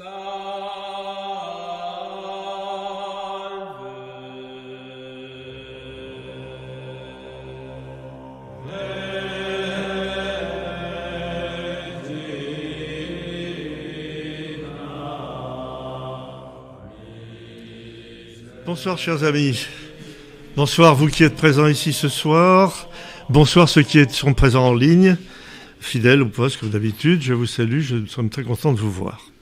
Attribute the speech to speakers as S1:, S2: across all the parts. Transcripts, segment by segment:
S1: Bonsoir chers amis. Bonsoir vous qui êtes présents ici ce soir. Bonsoir ceux qui sont présents en ligne, fidèles au poste comme d'habitude. Je vous salue, je suis très content de vous voir.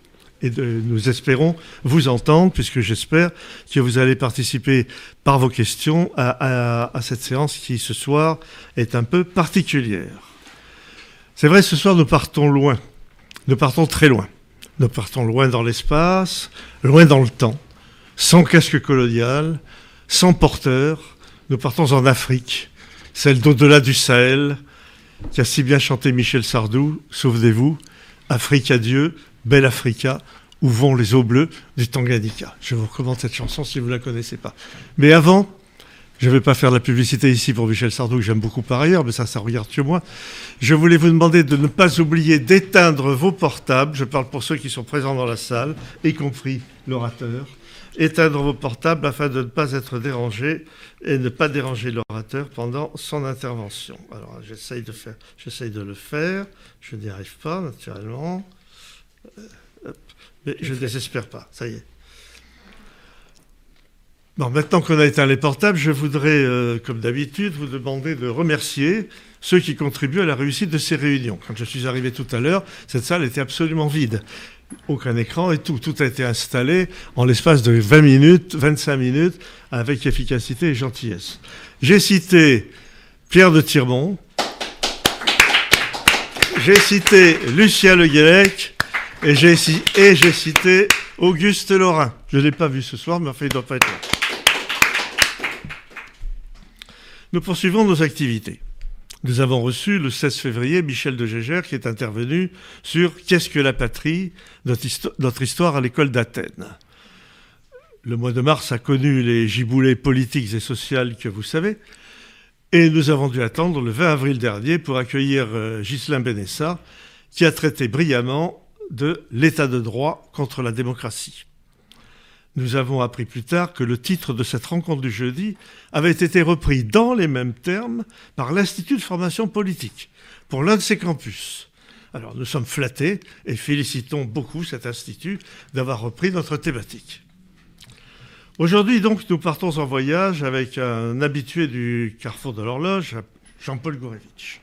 S1: Et nous espérons vous entendre, puisque j'espère que vous allez participer par vos questions à, à cette séance qui ce soir est un peu particulière. C'est vrai, ce soir nous partons loin. Nous partons très loin. Nous partons loin dans l'espace, loin dans le temps sans casque colonial, sans porteur. Nous partons en Afrique, celle d'au-delà du Sahel, qui a si bien chanté Michel Sardou, souvenez-vous, Afrique à Dieu, Belle Africa, où vont les eaux bleues du Tanganyika. Je vous recommande cette chanson si vous ne la connaissez pas. Mais avant, je ne vais pas faire la publicité ici pour Michel Sardou, que j'aime beaucoup par ailleurs, mais ça, ça regarde que moi. Je voulais vous demander de ne pas oublier d'éteindre vos portables. Je parle pour ceux qui sont présents dans la salle, y compris l'orateur éteindre vos portables afin de ne pas être dérangé et ne pas déranger l'orateur pendant son intervention. Alors j'essaye de, j'essaye de le faire, je n'y arrive pas naturellement, mais je ne désespère pas, ça y est. Bon, maintenant qu'on a éteint les portables, je voudrais, euh, comme d'habitude, vous demander de remercier ceux qui contribuent à la réussite de ces réunions. Quand je suis arrivé tout à l'heure, cette salle était absolument vide aucun écran et tout. Tout a été installé en l'espace de 20 minutes, 25 minutes, avec efficacité et gentillesse. J'ai cité Pierre de Tirmont, j'ai cité Lucien Le Guélec et j'ai cité Auguste Lorrain. Je ne l'ai pas vu ce soir, mais enfin, il ne doit pas être là. Nous poursuivons nos activités. Nous avons reçu le 16 février Michel de Gégère qui est intervenu sur Qu'est-ce que la patrie notre, histoire à l'école d'Athènes. Le mois de mars a connu les giboulées politiques et sociales que vous savez, et nous avons dû attendre le 20 avril dernier pour accueillir euh, Ghislain Benessa, qui a traité brillamment de l'état de droit contre la démocratie. Nous avons appris plus tard que le titre de cette rencontre du jeudi avait été repris dans les mêmes termes par l'Institut de formation politique pour l'un de ses campus. Alors nous sommes flattés et félicitons beaucoup cet institut d'avoir repris notre thématique. Aujourd'hui donc nous partons en voyage avec un habitué du carrefour de l'horloge, Jean-Paul Gourevitch.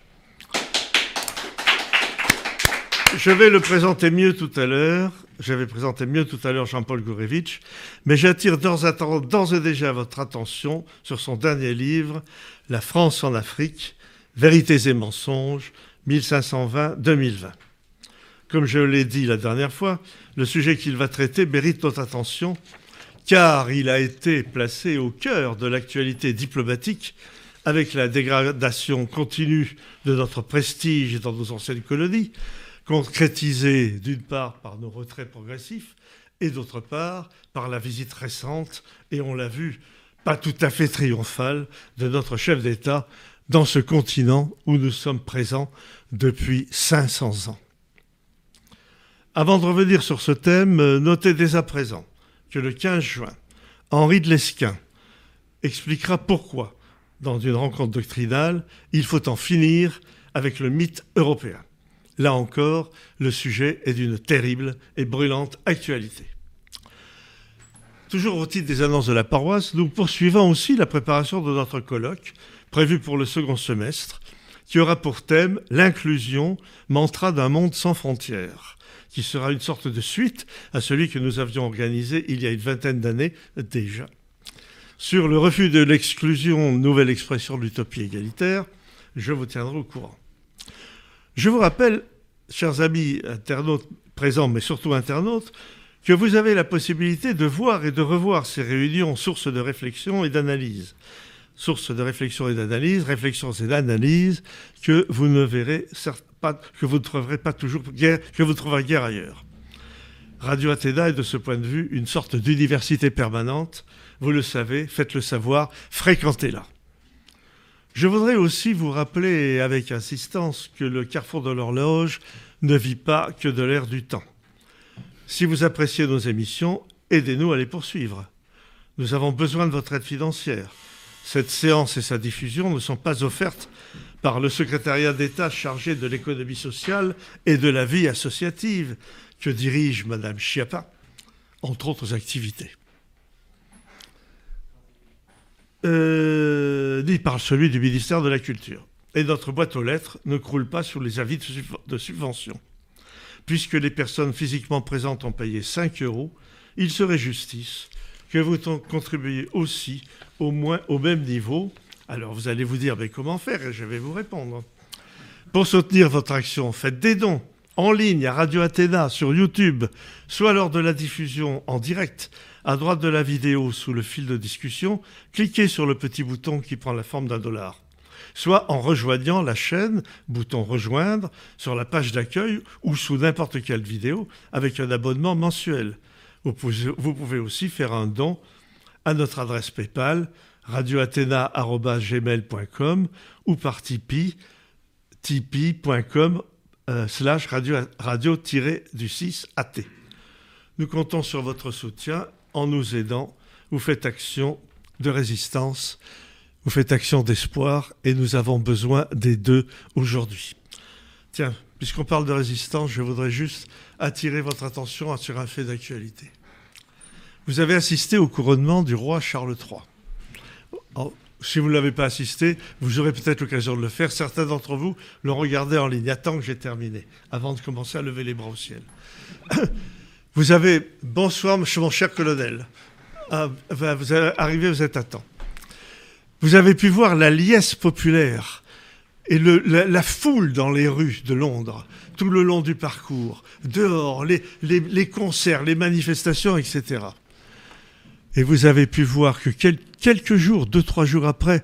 S1: Je vais le présenter mieux tout à l'heure j'avais présenté mieux tout à l'heure Jean-Paul Gourevitch, mais j'attire d'ores et déjà votre attention sur son dernier livre, La France en Afrique, Vérités et mensonges, 1520-2020. Comme je l'ai dit la dernière fois, le sujet qu'il va traiter mérite notre attention, car il a été placé au cœur de l'actualité diplomatique avec la dégradation continue de notre prestige dans nos anciennes colonies, concrétisé d'une part par nos retraits progressifs et d'autre part par la visite récente, et on l'a vu, pas tout à fait triomphale, de notre chef d'État dans ce continent où nous sommes présents depuis 500 ans. Avant de revenir sur ce thème, notez dès à présent que le 15 juin, Henri de Lesquin expliquera pourquoi, dans une rencontre doctrinale, il faut en finir avec le mythe européen. Là encore, le sujet est d'une terrible et brûlante actualité. Toujours au titre des annonces de la paroisse, nous poursuivons aussi la préparation de notre colloque, prévu pour le second semestre, qui aura pour thème l'inclusion, mantra d'un monde sans frontières, qui sera une sorte de suite à celui que nous avions organisé il y a une vingtaine d'années déjà. Sur le refus de l'exclusion, nouvelle expression de l'utopie égalitaire, je vous tiendrai au courant. Je vous rappelle, chers amis internautes présents, mais surtout internautes, que vous avez la possibilité de voir et de revoir ces réunions sources de réflexion et d'analyse. Sources de réflexion et d'analyse, réflexions et d'analyse que vous ne verrez pas, que vous ne trouverez pas toujours guère, que vous trouverez guère ailleurs. Radio Athéna est de ce point de vue une sorte d'université permanente. Vous le savez, faites-le savoir, fréquentez-la. Je voudrais aussi vous rappeler avec insistance que le carrefour de l'horloge ne vit pas que de l'air du temps. Si vous appréciez nos émissions, aidez-nous à les poursuivre. Nous avons besoin de votre aide financière. Cette séance et sa diffusion ne sont pas offertes par le secrétariat d'État chargé de l'économie sociale et de la vie associative que dirige Madame Chiappa, entre autres activités. Euh, ni par celui du ministère de la Culture. Et notre boîte aux lettres ne croule pas sous les avis de subvention. Puisque les personnes physiquement présentes ont payé 5 euros, il serait justice que vous contribuiez aussi au moins au même niveau. Alors vous allez vous dire, mais comment faire? Et je vais vous répondre. Pour soutenir votre action, faites des dons en ligne à Radio Athéna sur YouTube, soit lors de la diffusion en direct à droite de la vidéo sous le fil de discussion, cliquez sur le petit bouton qui prend la forme d'un dollar soit en rejoignant la chaîne, bouton rejoindre, sur la page d'accueil ou sous n'importe quelle vidéo avec un abonnement mensuel. Vous pouvez, aussi faire un don à notre adresse PayPal radioathena.gmail.com ou par Tipeee tipeee.com euh, slash radio-du-6-AT. Nous comptons sur votre soutien en nous aidant. Vous faites action de résistance vous faites action d'espoir et nous avons besoin des deux aujourd'hui. Tiens, puisqu'on parle de résistance, je voudrais juste attirer votre attention sur un fait d'actualité. Vous avez assisté au couronnement du roi Charles III. si vous ne l'avez pas assisté, vous aurez peut-être l'occasion de le faire. Certains d'entre vous l'ont regardé en ligne. Attends que j'ai terminé, avant de commencer à lever les bras au ciel. Vous avez... Bonsoir, mon cher colonel. Ah, vous arrivez, vous êtes à temps. Vous avez pu voir la liesse populaire et la, foule dans les rues de Londres, tout le long du parcours, dehors, les, concerts, les manifestations, etc. Et vous avez pu voir que quelques jours, deux, trois jours après,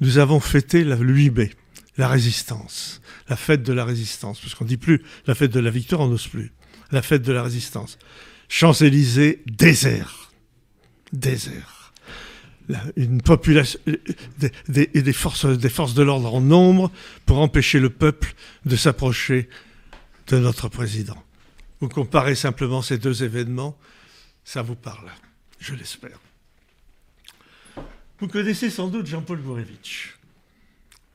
S1: nous avons fêté le 8 mai, la résistance, la fête de la résistance, parce qu'on ne dit plus la fête de la victoire, on n'ose plus, la fête de la résistance. Champs-Élysées, désert. Désert une population, des, des, forces, des forces de l'ordre en nombre pour empêcher le peuple de s'approcher de notre président. Vous comparez simplement ces deux événements, ça vous parle, je l'espère. Vous connaissez sans doute Jean-Paul Gourevitch,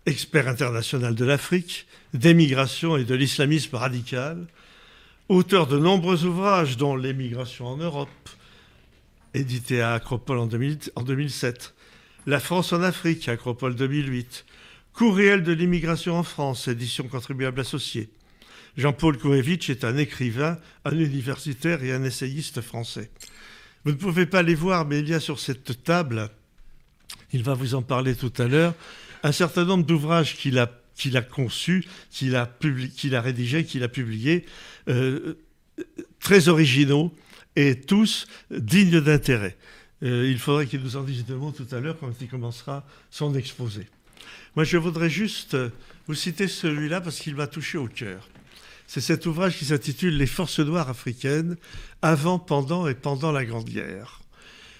S1: expert international de l'Afrique, d'émigration et de l'islamisme radical, auteur de nombreux ouvrages dont L'émigration en Europe, édité à Acropole en, 2007. La France en Afrique, Acropole 2008. Cours réel de l'immigration en France, édition contribuable associée. Jean-Paul Kourevitch est un écrivain, un universitaire et un essayiste français. Vous ne pouvez pas les voir, mais il y a sur cette table, il va vous en parler tout à l'heure, un certain nombre d'ouvrages qu'il a, qu'il a conçus, qu'il a, rédigés, qu'il a publiés, euh, très originaux, et tous dignes d'intérêt. Euh, il faudrait qu'il nous en dise deux mots tout à l'heure quand il commencera son exposé. Moi, je voudrais juste vous citer celui-là parce qu'il m'a touché au cœur. C'est cet ouvrage qui s'intitule Les forces noires africaines avant, pendant et pendant la Grande Guerre.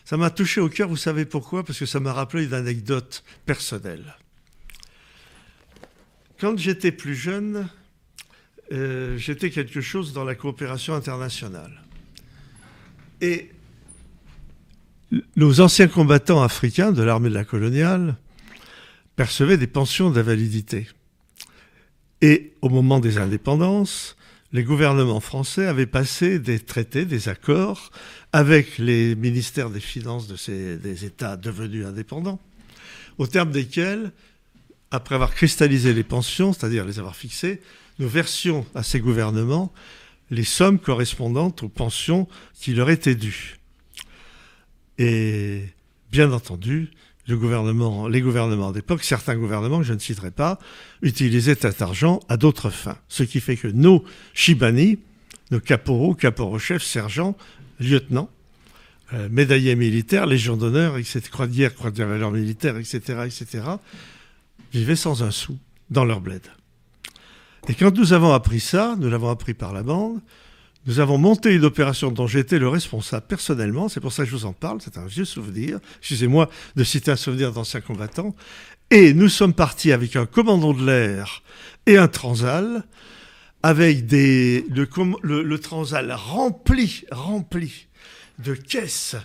S1: Ça m'a touché au cœur, vous savez pourquoi? Parce que ça m'a rappelé une anecdote personnelle. Quand j'étais plus jeune, euh, j'étais quelque chose dans la coopération internationale. Et nos anciens combattants africains de l'armée de la coloniale percevaient des pensions d'invalidité. Et au moment des indépendances, les gouvernements français avaient passé des traités, des accords avec les ministères des Finances de ces, des États devenus indépendants, au terme desquels, après avoir cristallisé les pensions, c'est-à-dire les avoir fixées, nous versions à ces gouvernements les sommes correspondantes aux pensions qui leur étaient dues. Et bien entendu, les gouvernements d'époque, certains gouvernements que je ne citerai pas, utilisaient cet argent à d'autres fins. Ce qui fait que nos Shibani, nos caporaux, caporaux-chefs, sergents, lieutenants, euh, médaillés militaires, légion d'honneur, etc., croix de guerre, croix de valeur militaire, etc., etc., vivaient sans un sou dans leur bled. Et quand nous avons appris ça, nous l'avons appris par la bande, nous avons monté une opération dont j'étais le responsable personnellement, c'est pour ça que je vous en parle, c'est un vieux souvenir, excusez-moi de citer un souvenir d'ancien combattant, et nous sommes partis avec un commandant de l'air et un transal avec des, le, Transal rempli, rempli de caisses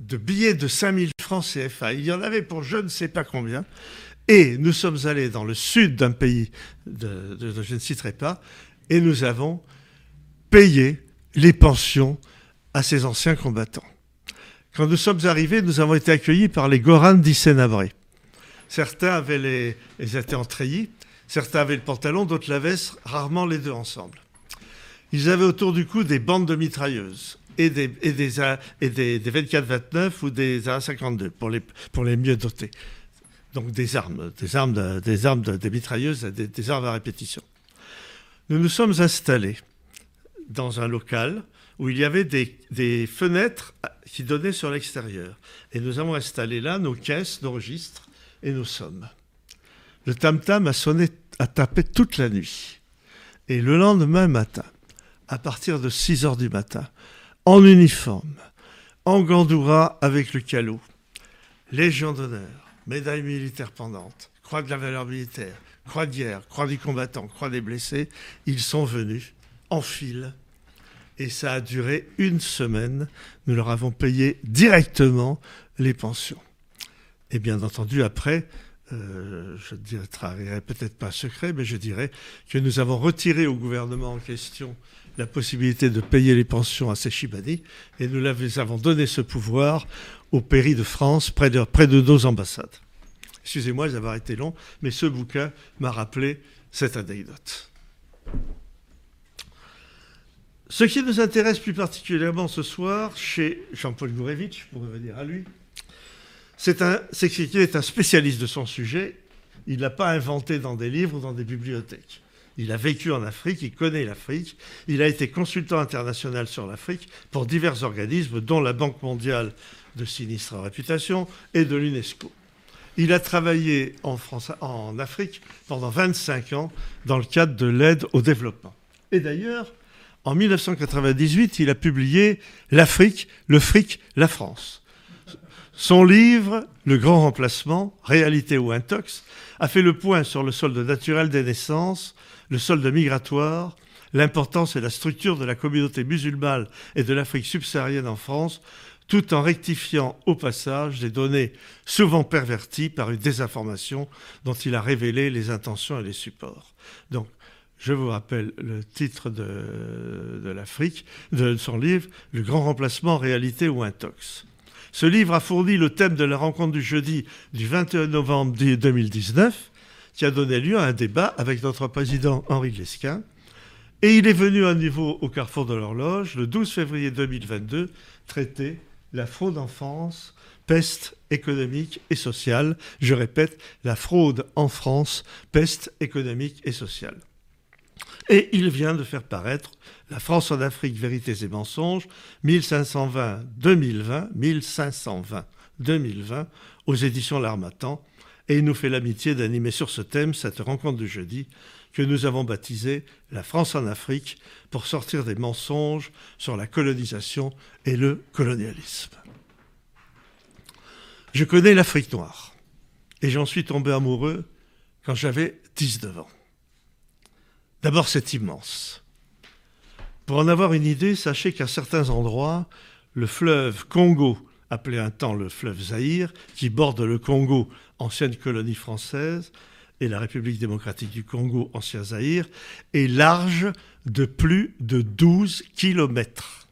S1: de billets de 5000 francs CFA. Il y en avait pour je ne sais pas combien. Et nous sommes allés dans le sud d'un pays, de, je ne citerai pas, et nous avons payé les pensions à ces anciens combattants. Quand nous sommes arrivés, nous avons été accueillis par les Gorans d'Issénabré. Certains avaient les, ils étaient en treillis, certains avaient le pantalon, d'autres la veste, rarement les deux ensemble. Ils avaient autour du cou des bandes de mitrailleuses et des, et et des, 24-29 ou des A52 pour les, pour les mieux dotés. Donc des armes, des armes, des, armes des mitrailleuses, des, des armes à répétition. Nous nous sommes installés dans un local où il y avait des, fenêtres qui donnaient sur l'extérieur. Et nous avons installé là nos caisses, nos registres et nos sommes. Le tam-tam a sonné, a tapé toute la nuit. Et le lendemain matin, à partir de 6 heures du matin, en uniforme, en gandoura avec le calot, Légion d'honneur, médaille militaire pendante, croix de la valeur militaire, croix guerre, croix du combattant, croix des blessés, ils sont venus en file et ça a duré une semaine. Nous leur avons payé directement les pensions. Et bien entendu, après, euh, je ne travaillerai peut-être pas secret, mais je dirais que nous avons retiré au gouvernement en question la possibilité de payer les pensions à ces Chibani et nous avons donné ce pouvoir au Péri de France, près de, près de nos ambassades. Excusez-moi d'avoir été long, mais ce bouquin m'a rappelé cette anecdote. Ce qui nous intéresse plus particulièrement ce soir, chez Jean-Paul Gourevitch, pour revenir à lui, c'est qu'il est un spécialiste de son sujet. Il n'a pas inventé dans des livres ou dans des bibliothèques. Il a vécu en Afrique, il connaît l'Afrique, il a été consultant international sur l'Afrique pour divers organismes, dont la Banque mondiale de sinistre réputation et de l'UNESCO. Il a travaillé en, Afrique pendant 25 ans dans le cadre de l'aide au développement. Et d'ailleurs, en 1998, il a publié L'Afrique, le fric, la France. Son livre, Le grand remplacement, réalité ou intox, a fait le point sur le solde naturel des naissances, le solde migratoire, l'importance et la structure de la communauté musulmane et de l'Afrique subsaharienne en France, tout en rectifiant au passage des données souvent perverties par une désinformation dont il a révélé les intentions et les supports. Donc, je vous rappelle le titre de, l'Afrique, de son livre, Le grand remplacement, réalité ou intox. Ce livre a fourni le thème de la rencontre du jeudi du 21 novembre 2019, qui a donné lieu à un débat avec notre président Henri Lesquin. Et il est venu à nouveau au carrefour de l'horloge le 12 février 2022 traiter la fraude en France, peste économique et sociale. Je répète, la fraude en France, peste économique et sociale. Et il vient de faire paraître La France en Afrique, vérités et mensonges, 1520-2020, 1520-2020, aux éditions L'Armatan. Et il nous fait l'amitié d'animer sur ce thème cette rencontre de jeudi que nous avons baptisée La France en Afrique pour sortir des mensonges sur la colonisation et le colonialisme. Je connais l'Afrique noire et j'en suis tombé amoureux quand j'avais 19 ans. D'abord, c'est immense. Pour en avoir une idée, sachez qu'à certains endroits, le fleuve Congo, appelé un temps le fleuve Zaïre, qui borde le Congo, ancienne colonie française, et la République démocratique du Congo, ancien Zaïre, est large de plus de 12 kilomètres.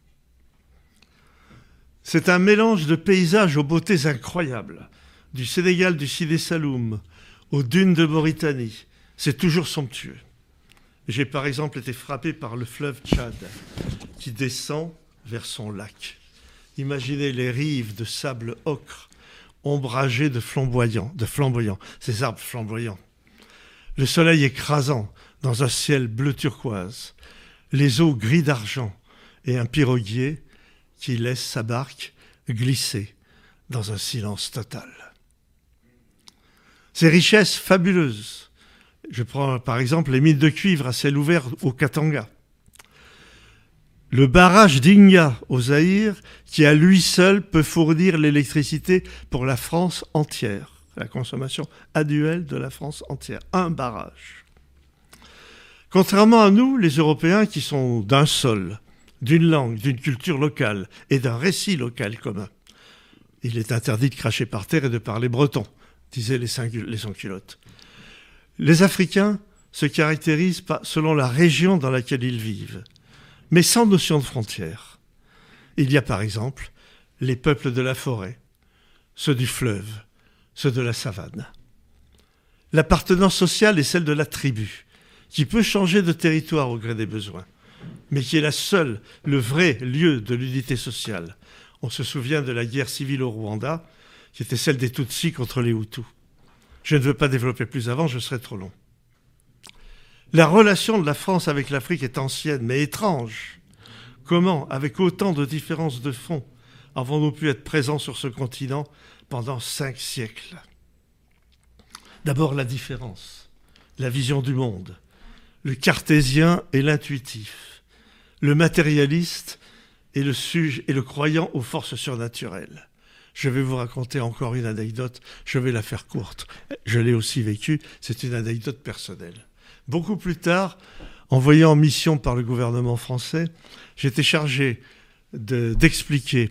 S1: C'est un mélange de paysages aux beautés incroyables, du Sénégal du Sidi Saloum aux dunes de Mauritanie. C'est toujours somptueux. J'ai par exemple été frappé par le fleuve Tchad qui descend vers son lac. Imaginez les rives de sable ocre ombragées de flamboyants, de flamboyants, ces arbres flamboyants. Le soleil écrasant dans un ciel bleu turquoise, les eaux gris d'argent et un piroguier qui laisse sa barque glisser dans un silence total. Ces richesses fabuleuses je prends par exemple les mines de cuivre à ciel ouvert au Katanga. Le barrage d'Inga au Zaïre, qui à lui seul peut fournir l'électricité pour la France entière, la consommation annuelle de la France entière. Un barrage. Contrairement à nous, les Européens qui sont d'un sol, d'une langue, d'une culture locale et d'un récit local commun. Il est interdit de cracher par terre et de parler breton, disaient les, les sans-culottes. Les Africains se caractérisent selon la région dans laquelle ils vivent, mais sans notion de frontière. Il y a par exemple les peuples de la forêt, ceux du fleuve, ceux de la savane. L'appartenance sociale est celle de la tribu, qui peut changer de territoire au gré des besoins, mais qui est la seule, le vrai lieu de l'unité sociale. On se souvient de la guerre civile au Rwanda, qui était celle des Tutsis contre les Hutus. Je ne veux pas développer plus avant, je serai trop long. La relation de la France avec l'Afrique est ancienne, mais étrange. Comment, avec autant de différences de fond, avons-nous pu être présents sur ce continent pendant cinq siècles D'abord la différence, la vision du monde, le cartésien et l'intuitif, le matérialiste et le, et le croyant aux forces surnaturelles. Je vais vous raconter encore une anecdote, je vais la faire courte. Je l'ai aussi vécue, c'est une anecdote personnelle. Beaucoup plus tard, envoyé en mission par le gouvernement français, j'étais chargé d'expliquer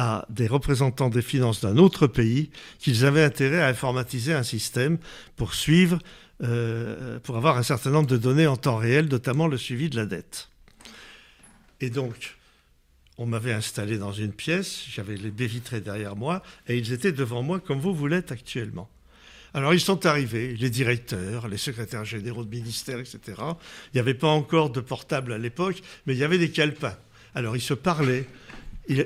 S1: à des représentants des finances d'un autre pays qu'ils avaient intérêt à informatiser un système pour suivre, euh, pour avoir un certain nombre de données en temps réel, notamment le suivi de la dette. Et donc, on m'avait installé dans une pièce, j'avais les baies vitrées derrière moi, et ils étaient devant moi comme vous vous l'êtes actuellement. Alors ils sont arrivés, les directeurs, les secrétaires généraux de ministères, etc. Il n'y avait pas encore de portable à l'époque, mais il y avait des calepins. Alors ils se parlaient,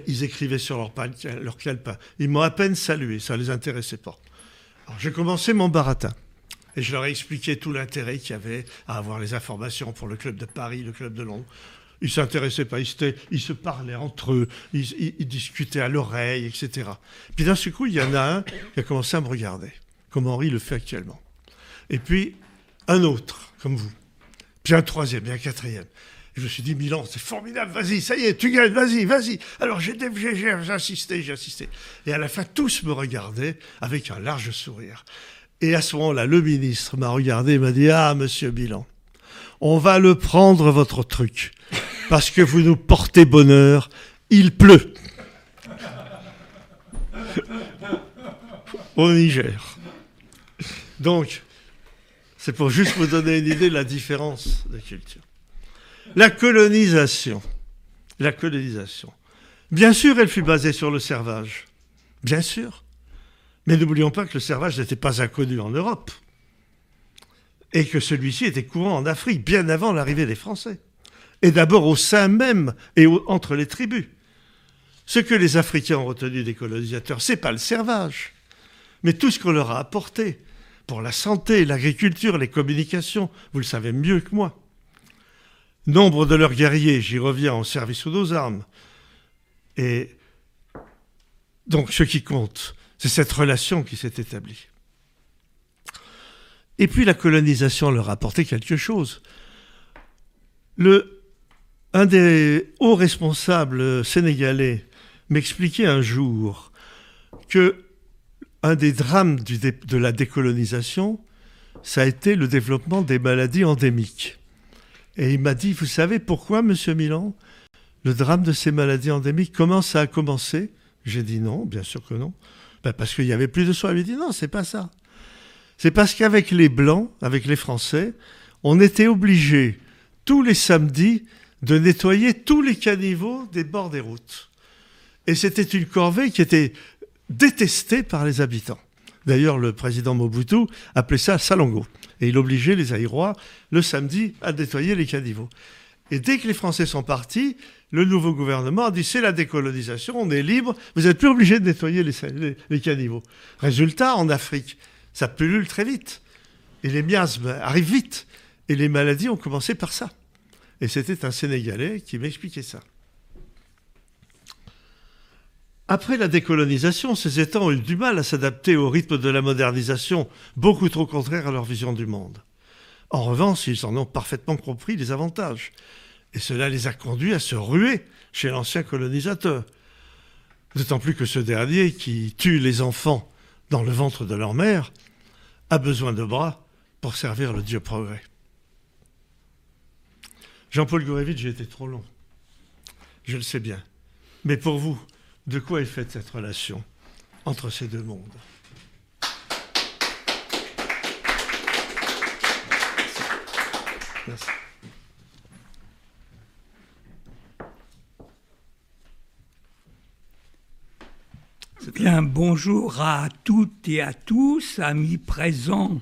S1: ils, écrivaient sur leur, calepin. Ils m'ont à peine salué, ça ne les intéressait pas. Alors j'ai commencé mon baratin. Et je leur ai expliqué tout l'intérêt qu'il y avait à avoir les informations pour le club de Paris, le club de Londres. Ils ne s'intéressaient pas, ils, se parlaient entre eux, ils, ils discutaient à l'oreille, etc. Puis d'un seul coup, il y en a un qui a commencé à me regarder comme Henri le fait actuellement. Et puis un autre, comme vous. Puis un troisième, puis un quatrième. Je me suis dit, Milan, c'est formidable, vas-y, ça y est, tu gagnes, vas-y, vas-y. Alors j'ai insisté, j'ai insisté. Et à la fin, tous me regardaient avec un large sourire. Et à ce moment-là, le ministre m'a regardé et m'a dit, ah, monsieur Milan, on va le prendre, votre truc, parce que vous nous portez bonheur, il pleut. Au Niger. Donc, c'est pour juste vous donner une idée de la différence de culture. La colonisation. La colonisation. Bien sûr, elle fut basée sur le servage. Bien sûr. Mais n'oublions pas que le servage n'était pas inconnu en Europe. Et que celui-ci était courant en Afrique, bien avant l'arrivée des Français. Et d'abord au sein même et entre les tribus. Ce que les Africains ont retenu des colonisateurs, c'est pas le servage, mais tout ce qu'on leur a apporté pour la santé, l'agriculture, les communications, vous le savez mieux que moi. Nombre de leurs guerriers, j'y reviens, en service sous nos armes. Et donc ce qui compte, c'est cette relation qui s'est établie. Et puis la colonisation leur a apporté quelque chose. Le, un des hauts responsables sénégalais m'expliquait un jour que un des drames de la décolonisation, ça a été le développement des maladies endémiques. Et il m'a dit, vous savez pourquoi, monsieur Milan, le drame de ces maladies endémiques, comment ça a commencé? J'ai dit non, bien sûr que non. Ben, parce qu'il y avait plus de soins. Il m'a dit non, c'est pas ça. C'est parce qu'avec les Blancs, avec les Français, on était obligé tous les samedis de nettoyer tous les caniveaux des bords des routes. Et c'était une corvée qui était détesté par les habitants. D'ailleurs, le président Mobutu appelait ça salongo. Et il obligeait les Aïrois, le samedi, à nettoyer les caniveaux. Et dès que les Français sont partis, le nouveau gouvernement a dit c'est la décolonisation, on est libre, vous n'êtes plus obligé de nettoyer les, les, caniveaux. Résultat, en Afrique, ça pullule très vite. Et les miasmes arrivent vite. Et les maladies ont commencé par ça. Et c'était un Sénégalais qui m'expliquait ça. Après la décolonisation, ces États ont eu du mal à s'adapter au rythme de la modernisation, beaucoup trop contraire à leur vision du monde. En revanche, ils en ont parfaitement compris les avantages. Et cela les a conduits à se ruer chez l'ancien colonisateur. D'autant plus que ce dernier, qui tue les enfants dans le ventre de leur mère, a besoin de bras pour servir le Dieu progrès. Jean-Paul Gourevitch, j'ai été trop long. Je le sais bien. Mais pour vous, de quoi est faite cette relation entre ces deux mondes?
S2: Bien, bonjour à toutes et à tous, amis présents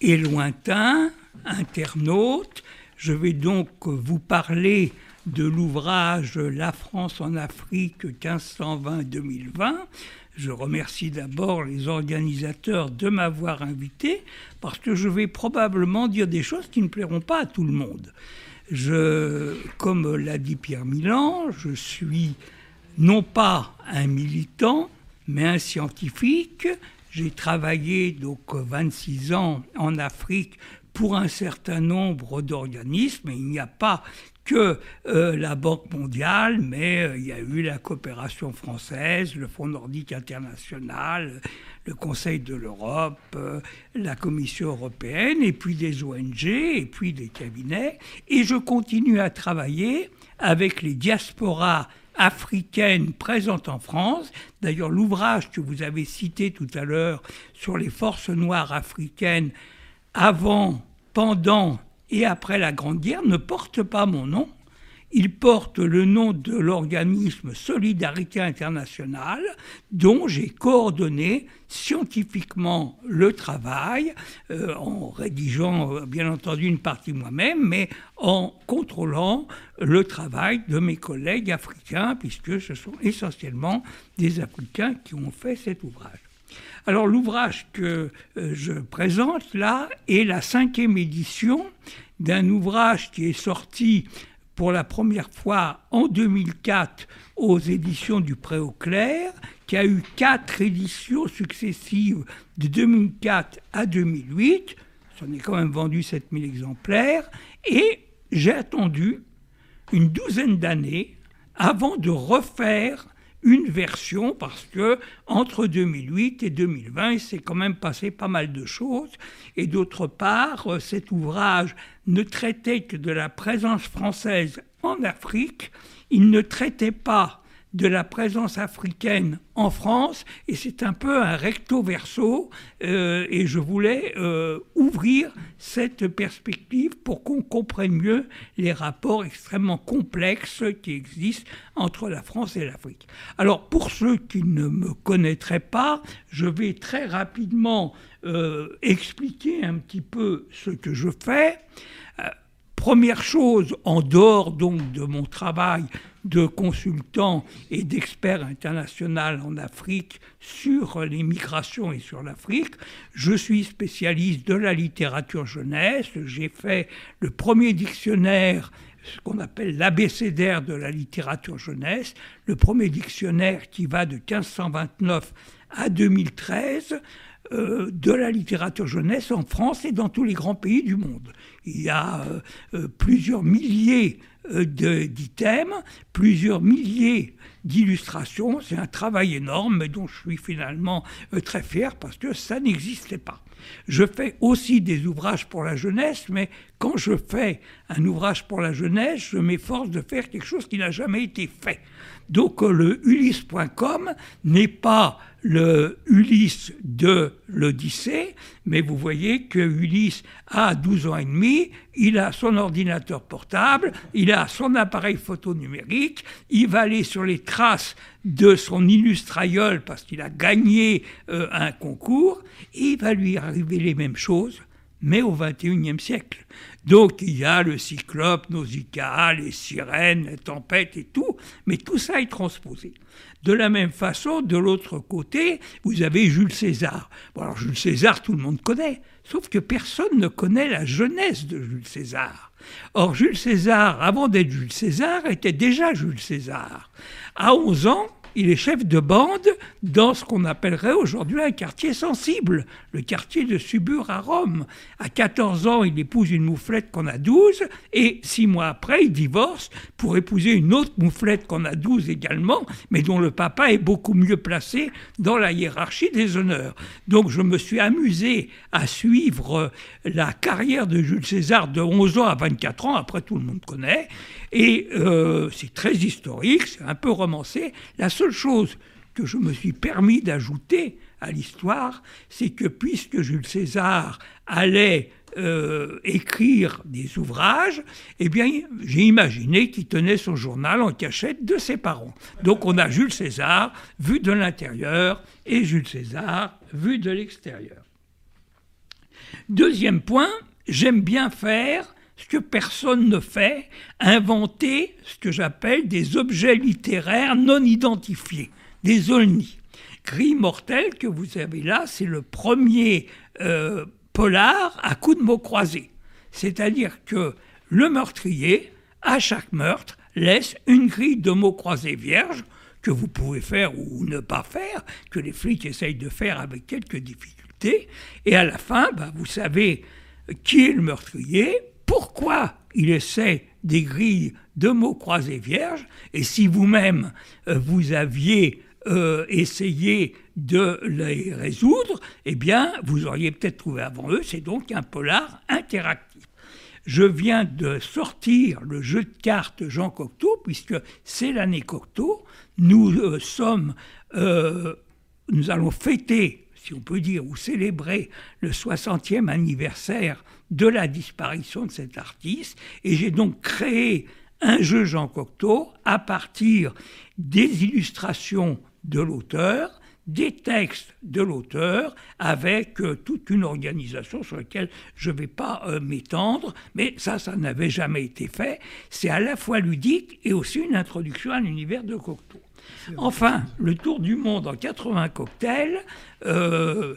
S2: et lointains, internautes. Je vais donc vous parler de l'ouvrage La France en Afrique 1520-2020. Je remercie d'abord les organisateurs de m'avoir invité parce que je vais probablement dire des choses qui ne plairont pas à tout le monde. Je, comme l'a dit Pierre Milan, je suis non pas un militant, mais un scientifique. J'ai travaillé donc 26 ans en Afrique pour un certain nombre d'organismes. Il n'y a pas que euh, la Banque mondiale, mais euh, il y a eu la coopération française, le Fonds nordique international, le Conseil de l'Europe, euh, la Commission européenne, et puis des ONG, et puis des cabinets. Et je continue à travailler avec les diasporas africaine présente en France. D'ailleurs, l'ouvrage que vous avez cité tout à l'heure sur les forces noires africaines avant, pendant et après la Grande Guerre ne porte pas mon nom, il porte le nom de l'organisme Solidarité internationale dont j'ai coordonné scientifiquement le travail euh, en rédigeant euh, bien entendu une partie moi-même mais en contrôlant le travail de mes collègues africains puisque ce sont essentiellement des Africains qui ont fait cet ouvrage. Alors l'ouvrage que euh, je présente là est la cinquième édition d'un ouvrage qui est sorti pour la première fois en 2004 aux éditions du Préau-Clair, qui a eu quatre éditions successives de 2004 à 2008. J'en ai quand même vendu 7000 exemplaires. Et j'ai attendu une douzaine d'années avant de refaire une version parce que entre 2008 et 2020, il s'est quand même passé pas mal de choses. Et d'autre part, euh, cet ouvrage ne traitait que de la présence française en Afrique. Il ne traitait pas de la présence africaine en France, et c'est un peu un recto verso, euh, et je voulais euh, ouvrir cette perspective pour qu'on comprenne mieux les rapports extrêmement complexes qui existent entre la France et l'Afrique. Alors pour ceux qui ne me connaîtraient pas, je vais très rapidement euh, expliquer un petit peu ce que je fais. Première chose, en dehors donc de mon travail de consultant et d'expert international en Afrique sur les migrations et sur l'Afrique, je suis spécialiste de la littérature jeunesse. J'ai fait le premier dictionnaire ce qu'on appelle l'abécédaire de la littérature jeunesse, le premier dictionnaire qui va de 1529 à 2013 euh, de la littérature jeunesse en France et dans tous les grands pays du monde. Il y a euh, euh, plusieurs milliers d'items, plusieurs milliers d'illustrations. C'est un travail énorme, mais dont je suis finalement très fier parce que ça n'existait pas. Je fais aussi des ouvrages pour la jeunesse, mais quand je fais un ouvrage pour la jeunesse, je m'efforce de faire quelque chose qui n'a jamais été fait. Donc le ulysse.com n'est pas le Ulysse de l'Odyssée, mais vous voyez que Ulysse a 12 ans et demi, il a son ordinateur portable, il a son appareil photo numérique, il va aller sur les traces de son illustraïeul parce qu'il a gagné euh, un concours, et il va lui arriver les mêmes choses mais au XXIe siècle. Donc il y a le cyclope, Nausicaa, les sirènes, les tempêtes et tout, mais tout ça est transposé. De la même façon, de l'autre côté, vous avez Jules César. Alors Jules César, tout le monde connaît, sauf que personne ne connaît la jeunesse de Jules César. Or, Jules César, avant d'être Jules César, était déjà Jules César. À 11 ans, il est chef de bande dans ce qu'on appellerait aujourd'hui un quartier sensible, le quartier de Subur à Rome. À 14 ans, il épouse une mouflette qu'on a 12, et six mois après, il divorce pour épouser une autre mouflette qu'on a 12 également, mais dont le papa est beaucoup mieux placé dans la hiérarchie des honneurs. Donc je me suis amusé à suivre la carrière de Jules César de 11 ans à 24 ans, après tout le monde connaît, et euh, c'est très historique, c'est un peu romancé. La chose que je me suis permis d'ajouter à l'histoire, c'est que puisque Jules César allait euh, écrire des ouvrages, eh bien, j'ai imaginé qu'il tenait son journal en cachette de ses parents. Donc, on a Jules César vu de l'intérieur et Jules César vu de l'extérieur. Deuxième point, j'aime bien faire ce que personne ne fait, inventer ce que j'appelle des objets littéraires non identifiés, des olnis. Gris mortel que vous avez là, c'est le premier euh, polar à coups de mots croisés. C'est-à-dire que le meurtrier, à chaque meurtre, laisse une grille de mots croisés vierges que vous pouvez faire ou ne pas faire, que les flics essayent de faire avec quelques difficultés. Et à la fin, bah, vous savez qui est le meurtrier, pourquoi il essaie des grilles de mots croisés vierges, et si vous-même euh, vous aviez euh, essayé de les résoudre, eh bien, vous auriez peut-être trouvé avant eux, c'est donc un polar interactif. Je viens de sortir le jeu de cartes Jean Cocteau, puisque c'est l'année Cocteau. Nous euh, sommes, nous allons fêter si on peut dire, ou célébrer le 60e anniversaire de la disparition de cet artiste. Et j'ai donc créé un jeu Jean Cocteau à partir des illustrations de l'auteur, des textes de l'auteur, avec euh, toute une organisation sur laquelle je ne vais pas euh, m'étendre, mais ça, ça n'avait jamais été fait. C'est à la fois ludique et aussi une introduction à l'univers de Cocteau. Enfin, le tour du monde en 80 cocktails, euh,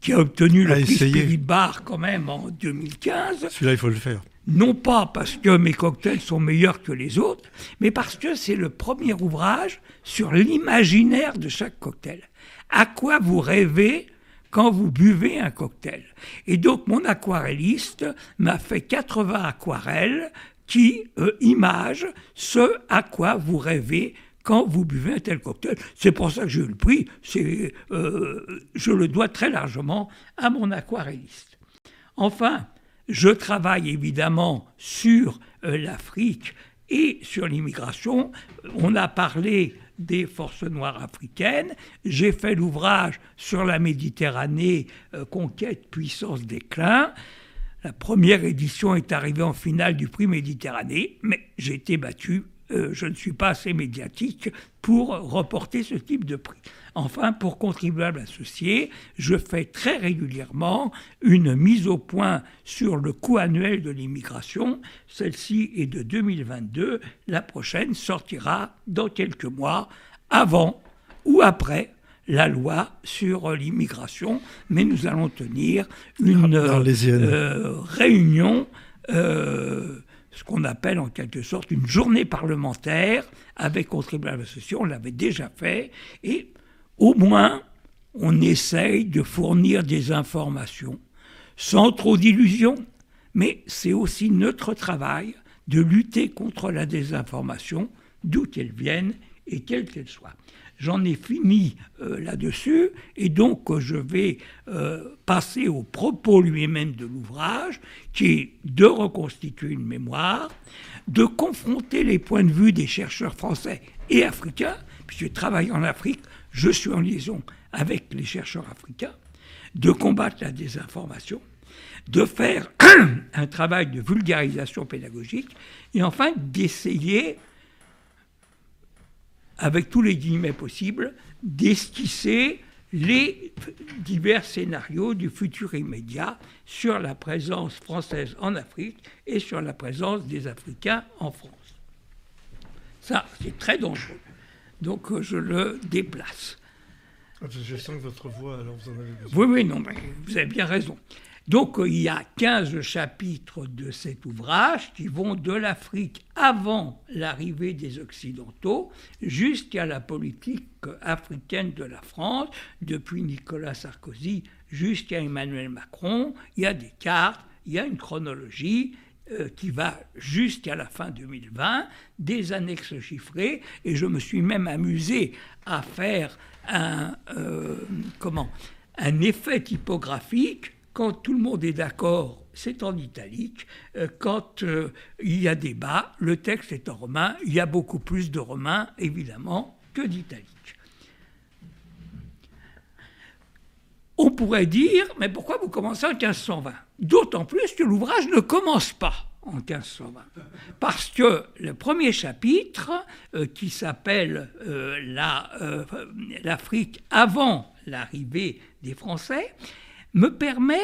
S2: qui a obtenu le prix Spirit Bar quand même en 2015.
S1: Celui-là, il faut le faire.
S2: Non pas parce que mes cocktails sont meilleurs que les autres, mais parce que c'est le premier ouvrage sur l'imaginaire de chaque cocktail. À quoi vous rêvez quand vous buvez un cocktail? Et donc mon aquarelliste m'a fait 80 aquarelles qui euh, image ce à quoi vous rêvez quand vous buvez un tel cocktail. C'est pour ça que j'ai eu le prix. Euh, je le dois très largement à mon aquarelliste. Enfin, je travaille évidemment sur euh, l'Afrique et sur l'immigration. On a parlé des forces noires africaines. J'ai fait l'ouvrage sur la Méditerranée, conquête, puissance, déclin. La première édition est arrivée en finale du prix Méditerranée, mais j'ai été battu. Euh, je ne suis pas assez médiatique pour reporter ce type de prix. Enfin, pour contribuables associés, je fais très régulièrement une mise au point sur le coût annuel de l'immigration. Celle-ci est de 2022. La prochaine sortira dans quelques mois, avant ou après la loi sur l'immigration, mais nous allons tenir une euh, réunion, euh, ce qu'on appelle en quelque sorte une journée parlementaire avec contribuables associés. On l'avait déjà fait et au moins on essaye de fournir des informations sans trop d'illusions, mais c'est aussi notre travail de lutter contre la désinformation, d'où qu'elle vienne et quelle qu'elle soit. J'en ai fini euh, là-dessus et donc euh, je vais euh, passer au propos lui-même de l'ouvrage qui est de reconstituer une mémoire, de confronter les points de vue des chercheurs français et africains, puisque je travaille en Afrique, je suis en liaison avec les chercheurs africains, de combattre la désinformation, de faire un travail de vulgarisation pédagogique et enfin d'essayer avec tous les guillemets possibles, d'esquisser les divers scénarios du futur immédiat sur la présence française en Afrique et sur la présence des Africains en France. Ça, c'est très dangereux. Donc euh, je le déplace.
S1: Ah, je sens que votre voix, alors vous en avez
S2: besoin. Oui, oui, non, mais vous avez bien raison. Donc il y a 15 chapitres de cet ouvrage qui vont de l'Afrique avant l'arrivée des Occidentaux jusqu'à la politique africaine de la France, depuis Nicolas Sarkozy jusqu'à Emmanuel Macron. Il y a des cartes, il y a une chronologie euh, qui va jusqu'à la fin 2020, des annexes chiffrées, et je me suis même amusé à faire un, euh, comment, un effet typographique. Quand tout le monde est d'accord, c'est en italique. Euh, quand il y a débat, le texte est en romain. Il y a beaucoup plus de romain, évidemment, que d'italique. On pourrait dire, mais pourquoi vous commencez en 1520 D'autant plus que l'ouvrage ne commence pas en 1520. Parce que le premier chapitre, euh, qui s'appelle euh, euh, l'Afrique avant l'arrivée des Français, me permet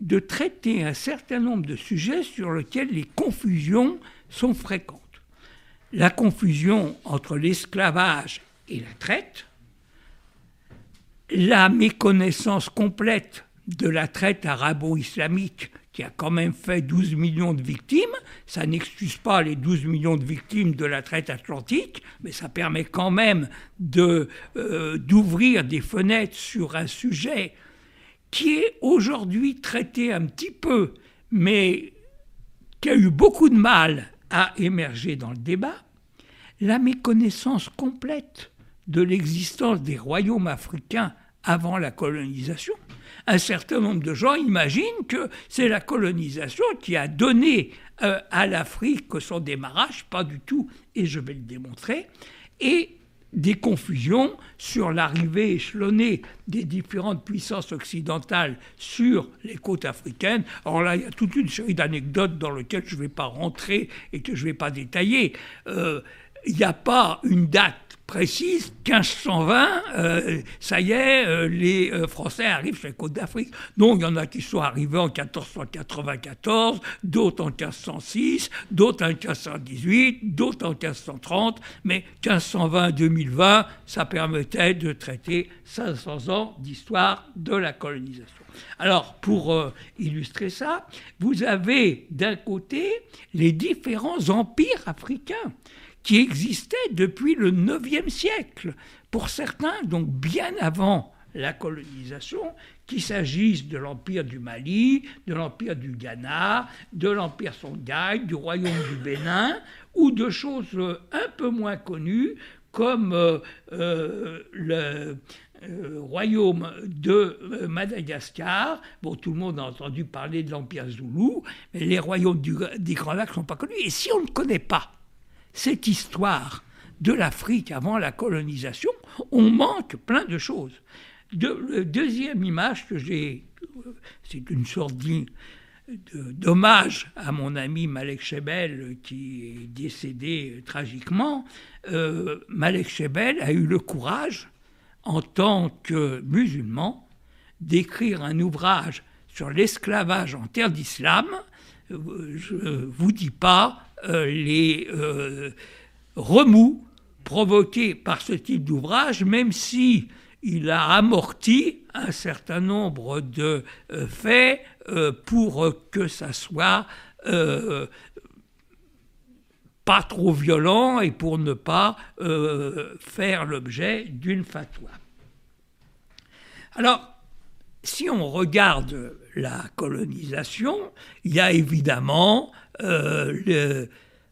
S2: de traiter un certain nombre de sujets sur lesquels les confusions sont fréquentes. La confusion entre l'esclavage et la traite, la méconnaissance complète de la traite arabo-islamique qui a quand même fait 12 millions de victimes, ça n'excuse pas les 12 millions de victimes de la traite atlantique, mais ça permet quand même euh, d'ouvrir des fenêtres sur un sujet qui est aujourd'hui traité un petit peu, mais qui a eu beaucoup de mal à émerger dans le débat, la méconnaissance complète de l'existence des royaumes africains avant la colonisation. Un certain nombre de gens imaginent que c'est la colonisation qui a donné euh, à l'Afrique son démarrage, pas du tout, et je vais le démontrer, et des confusions sur l'arrivée échelonnée des différentes puissances occidentales sur les côtes africaines. Alors là, il y a toute une série d'anecdotes dans lesquelles je ne vais pas rentrer et que je ne vais pas détailler. Euh, il n'y a pas une date précise, 1520, euh, ça y est, euh, les euh, Français arrivent sur les côtes d'Afrique. Non, il y en a qui sont arrivés en 1494, d'autres en 1506, d'autres en 1518, d'autres en 1530, mais 1520-2020, ça permettait de traiter 500 ans d'histoire de la colonisation. Alors, pour illustrer ça, vous avez d'un côté les différents empires africains qui existait depuis le IXe siècle, pour certains, donc bien avant la colonisation, qu'il s'agisse de l'Empire du Mali, de l'Empire du Ghana, de l'Empire Songhai, du Royaume du Bénin, ou de choses un peu moins connues comme euh, euh, le euh, royaume de Madagascar. Bon, tout le monde a entendu parler de l'Empire Zoulou, mais les royaumes des Grands Lacs ne sont pas connus. Et si on ne connaît pas cette histoire de l'Afrique avant la colonisation, on manque plein de choses. De, deuxième image que j'ai, c'est une sorte d'hommage à mon ami Malek Chebel qui est décédé tragiquement. Euh, Malek Chebel a eu le courage, en tant que musulman, d'écrire un ouvrage sur l'esclavage en terre d'islam. Euh, je ne vous dis pas euh, les euh, remous provoqués par ce type d'ouvrage, même si il a amorti un certain nombre de euh, faits pour que ça soit pas trop violent et pour ne pas faire l'objet d'une fatwa. Alors, si on regarde la colonisation, il y a évidemment euh,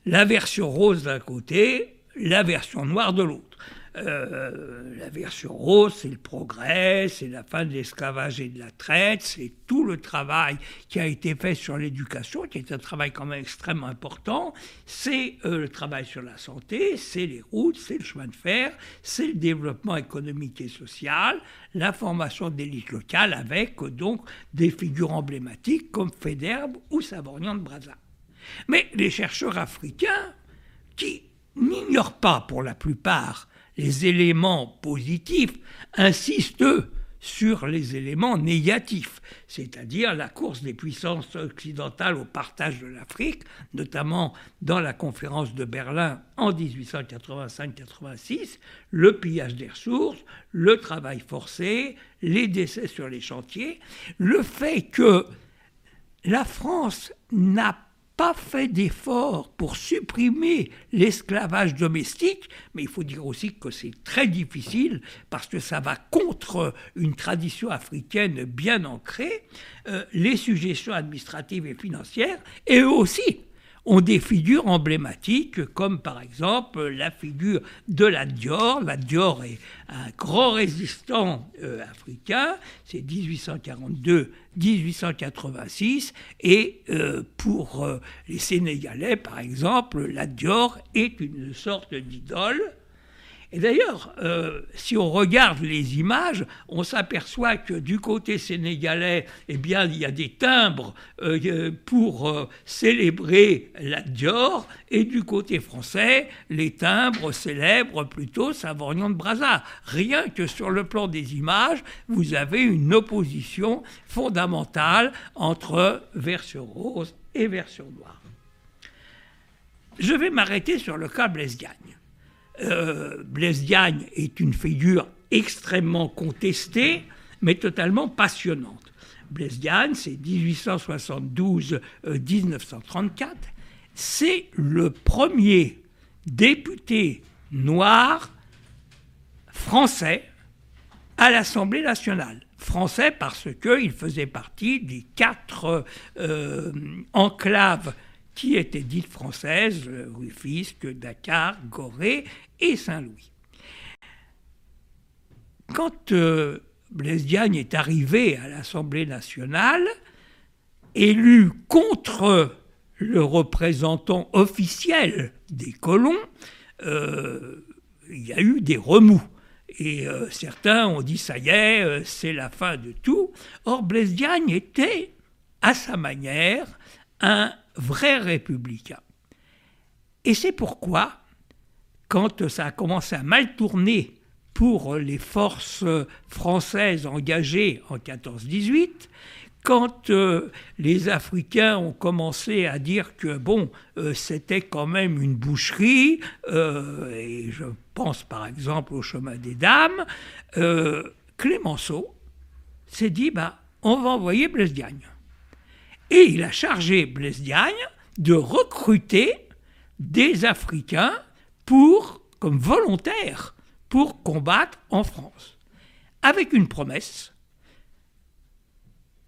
S2: la version rose d'un côté, la version noire de l'autre. Euh, la version rose, c'est le progrès, c'est la fin de l'esclavage et de la traite, c'est tout le travail qui a été fait sur l'éducation, qui est un travail quand même extrêmement important, c'est euh, le travail sur la santé, c'est les routes, c'est le chemin de fer, c'est le développement économique et social, la formation d'élites locales avec donc des figures emblématiques comme Fédère ou Savorgnan de Brazza. Mais les chercheurs africains, qui n'ignorent pas pour la plupart les éléments positifs, insistent eux sur les éléments négatifs, c'est-à-dire la course des puissances occidentales au partage de l'Afrique, notamment dans la conférence de Berlin en 1885-86, le pillage des ressources, le travail forcé, les décès sur les chantiers, le fait que la France n'a pas fait d'efforts pour supprimer l'esclavage domestique, mais il faut dire aussi que c'est très difficile parce que ça va contre une tradition africaine bien ancrée, euh, les suggestions administratives et financières, et aussi ont des figures emblématiques, comme par exemple la figure de la Dior. La Dior est un grand résistant euh, africain, c'est 1842-1886, et euh, pour euh, les Sénégalais, par exemple, la Dior est une sorte d'idole. Et d'ailleurs, euh, si on regarde les images, on s'aperçoit que du côté sénégalais, eh bien, il y a des timbres euh, pour euh, célébrer la Dior, et du côté français, les timbres célèbrent plutôt Savorgnan de Brazza. Rien que sur le plan des images, vous avez une opposition fondamentale entre version rose et version noire. Je vais m'arrêter sur le cas Blaise. Euh, Blaise Diagne est une figure extrêmement contestée, mais totalement passionnante. Blaise Diagne, c'est 1872-1934. Euh, c'est le premier député noir français à l'Assemblée nationale. Français parce qu'il faisait partie des quatre euh, enclaves qui étaient dites françaises, Rufisque, Dakar, Gorée et Saint-Louis. Quand euh, Blaise Diagne est arrivé à l'Assemblée nationale, élu contre le représentant officiel des colons, euh, il y a eu des remous. Et euh, certains ont dit ça y est, c'est la fin de tout. Or, Blaise Diagne était, à sa manière, un vrai républicain. Et c'est pourquoi quand ça a commencé à mal tourner pour les forces françaises engagées en 14-18, quand euh, les Africains ont commencé à dire que bon, euh, c'était quand même une boucherie, euh, et je pense par exemple au chemin des dames, Clémenceau s'est dit bah, on va envoyer Blaise. Et il a chargé Blaise Diagne de recruter des Africains pour, comme volontaires pour combattre en France. Avec une promesse,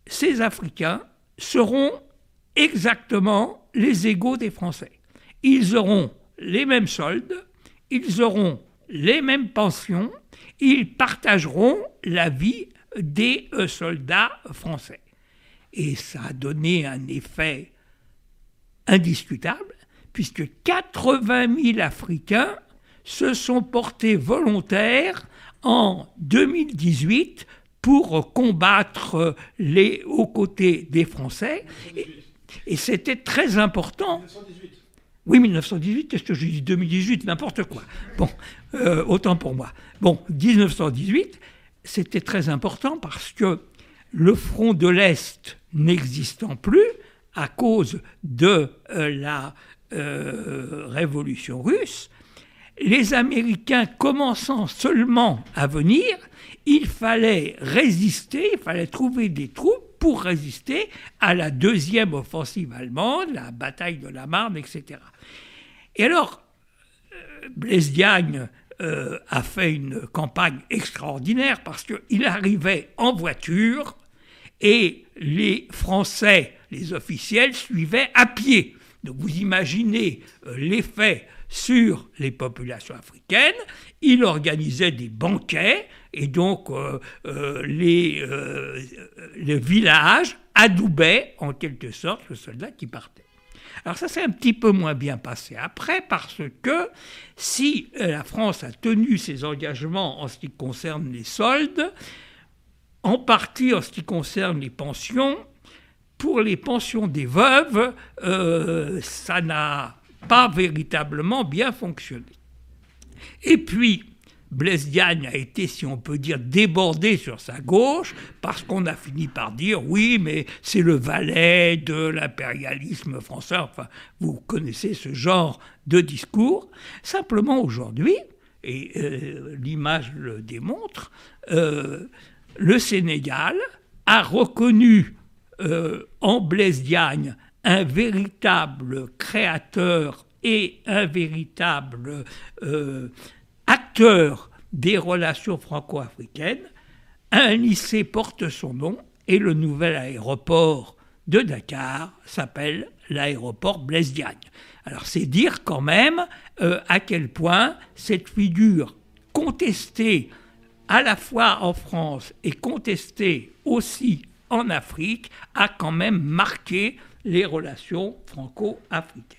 S2: ces Africains seront exactement les égaux des Français. Ils auront les mêmes soldes, ils auront les mêmes pensions, ils partageront la vie des euh, soldats français. Et ça a donné un effet indiscutable puisque 80 000 Africains se sont portés volontaires en 2018 pour combattre les, aux côtés des Français. Et, c'était très important. 1918. Oui, 1918, qu'est-ce que je dis 2018, n'importe quoi. Bon, euh, autant pour moi. Bon, 1918, c'était très important parce que le front de l'Est n'existant plus, à cause de euh, la euh, révolution russe, les Américains commençant seulement à venir, il fallait résister, il fallait trouver des troupes pour résister à la deuxième offensive allemande, la bataille de la Marne, etc. Et alors, euh, Blaise Diagne a fait une campagne extraordinaire parce qu'il arrivait en voiture et les Français, les officiels, suivaient à pied. Donc vous imaginez euh, l'effet sur les populations africaines. Il organisait des banquets et donc euh, euh, les, les villages adoubaient en quelque sorte le soldat qui partait. Alors ça s'est un petit peu moins bien passé après parce que si la France a tenu ses engagements en ce qui concerne les soldes, en partie en ce qui concerne les pensions, pour les pensions des veuves, euh, ça n'a pas véritablement bien fonctionné. Et puis, Blaise Diagne a été, si on peut dire, débordé sur sa gauche, parce qu'on a fini par dire oui, mais c'est le valet de l'impérialisme français. Enfin, vous connaissez ce genre de discours. Simplement aujourd'hui, et euh, l'image le démontre, euh, le Sénégal a reconnu en Blaise Diagne un véritable créateur et un véritable acteur des relations franco-africaines. Un lycée porte son nom et le nouvel aéroport de Dakar s'appelle l'aéroport Blaise Diagne. Alors c'est dire quand même euh, à quel point cette figure contestée à la fois en France et contestée aussi en Afrique a quand même marqué les relations franco-africaines.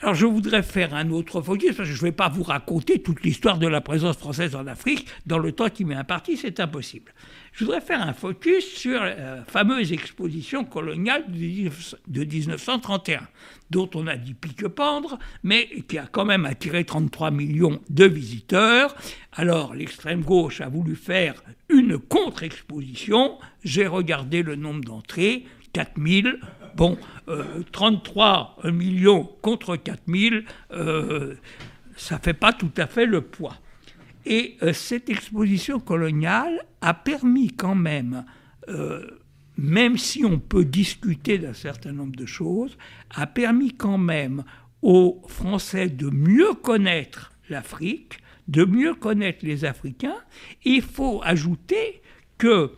S2: Alors je voudrais faire un autre focus, parce que je ne vais pas vous raconter toute l'histoire de la présence française en Afrique dans le temps qui m'est imparti, c'est impossible. Je voudrais faire un focus sur la fameuse exposition coloniale de 1931, dont on a dit pique-pendre, mais qui a quand même attiré 33 millions de visiteurs. Alors l'extrême gauche a voulu faire une contre-exposition, j'ai regardé le nombre d'entrées, 4000, Bon, 33 euh, millions contre 4 000, euh, ça ne fait pas tout à fait le poids. Et euh, cette exposition coloniale a permis quand même, même si on peut discuter d'un certain nombre de choses, a permis quand même aux Français de mieux connaître l'Afrique, de mieux connaître les Africains. Il faut ajouter que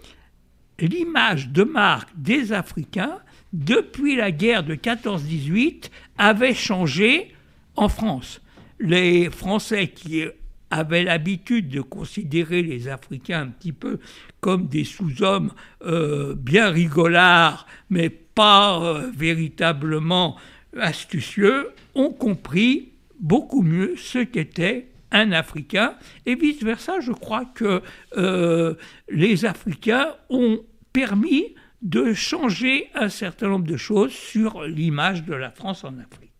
S2: l'image de marque des Africains depuis la guerre de 14-18, avait changé en France. Les Français qui avaient l'habitude de considérer les Africains un petit peu comme des sous-hommes euh, bien rigolards, mais pas euh, véritablement astucieux, ont compris beaucoup mieux ce qu'était un Africain. Et vice-versa, je crois que euh, les Africains ont permis de changer un certain nombre de choses sur l'image de la France en Afrique.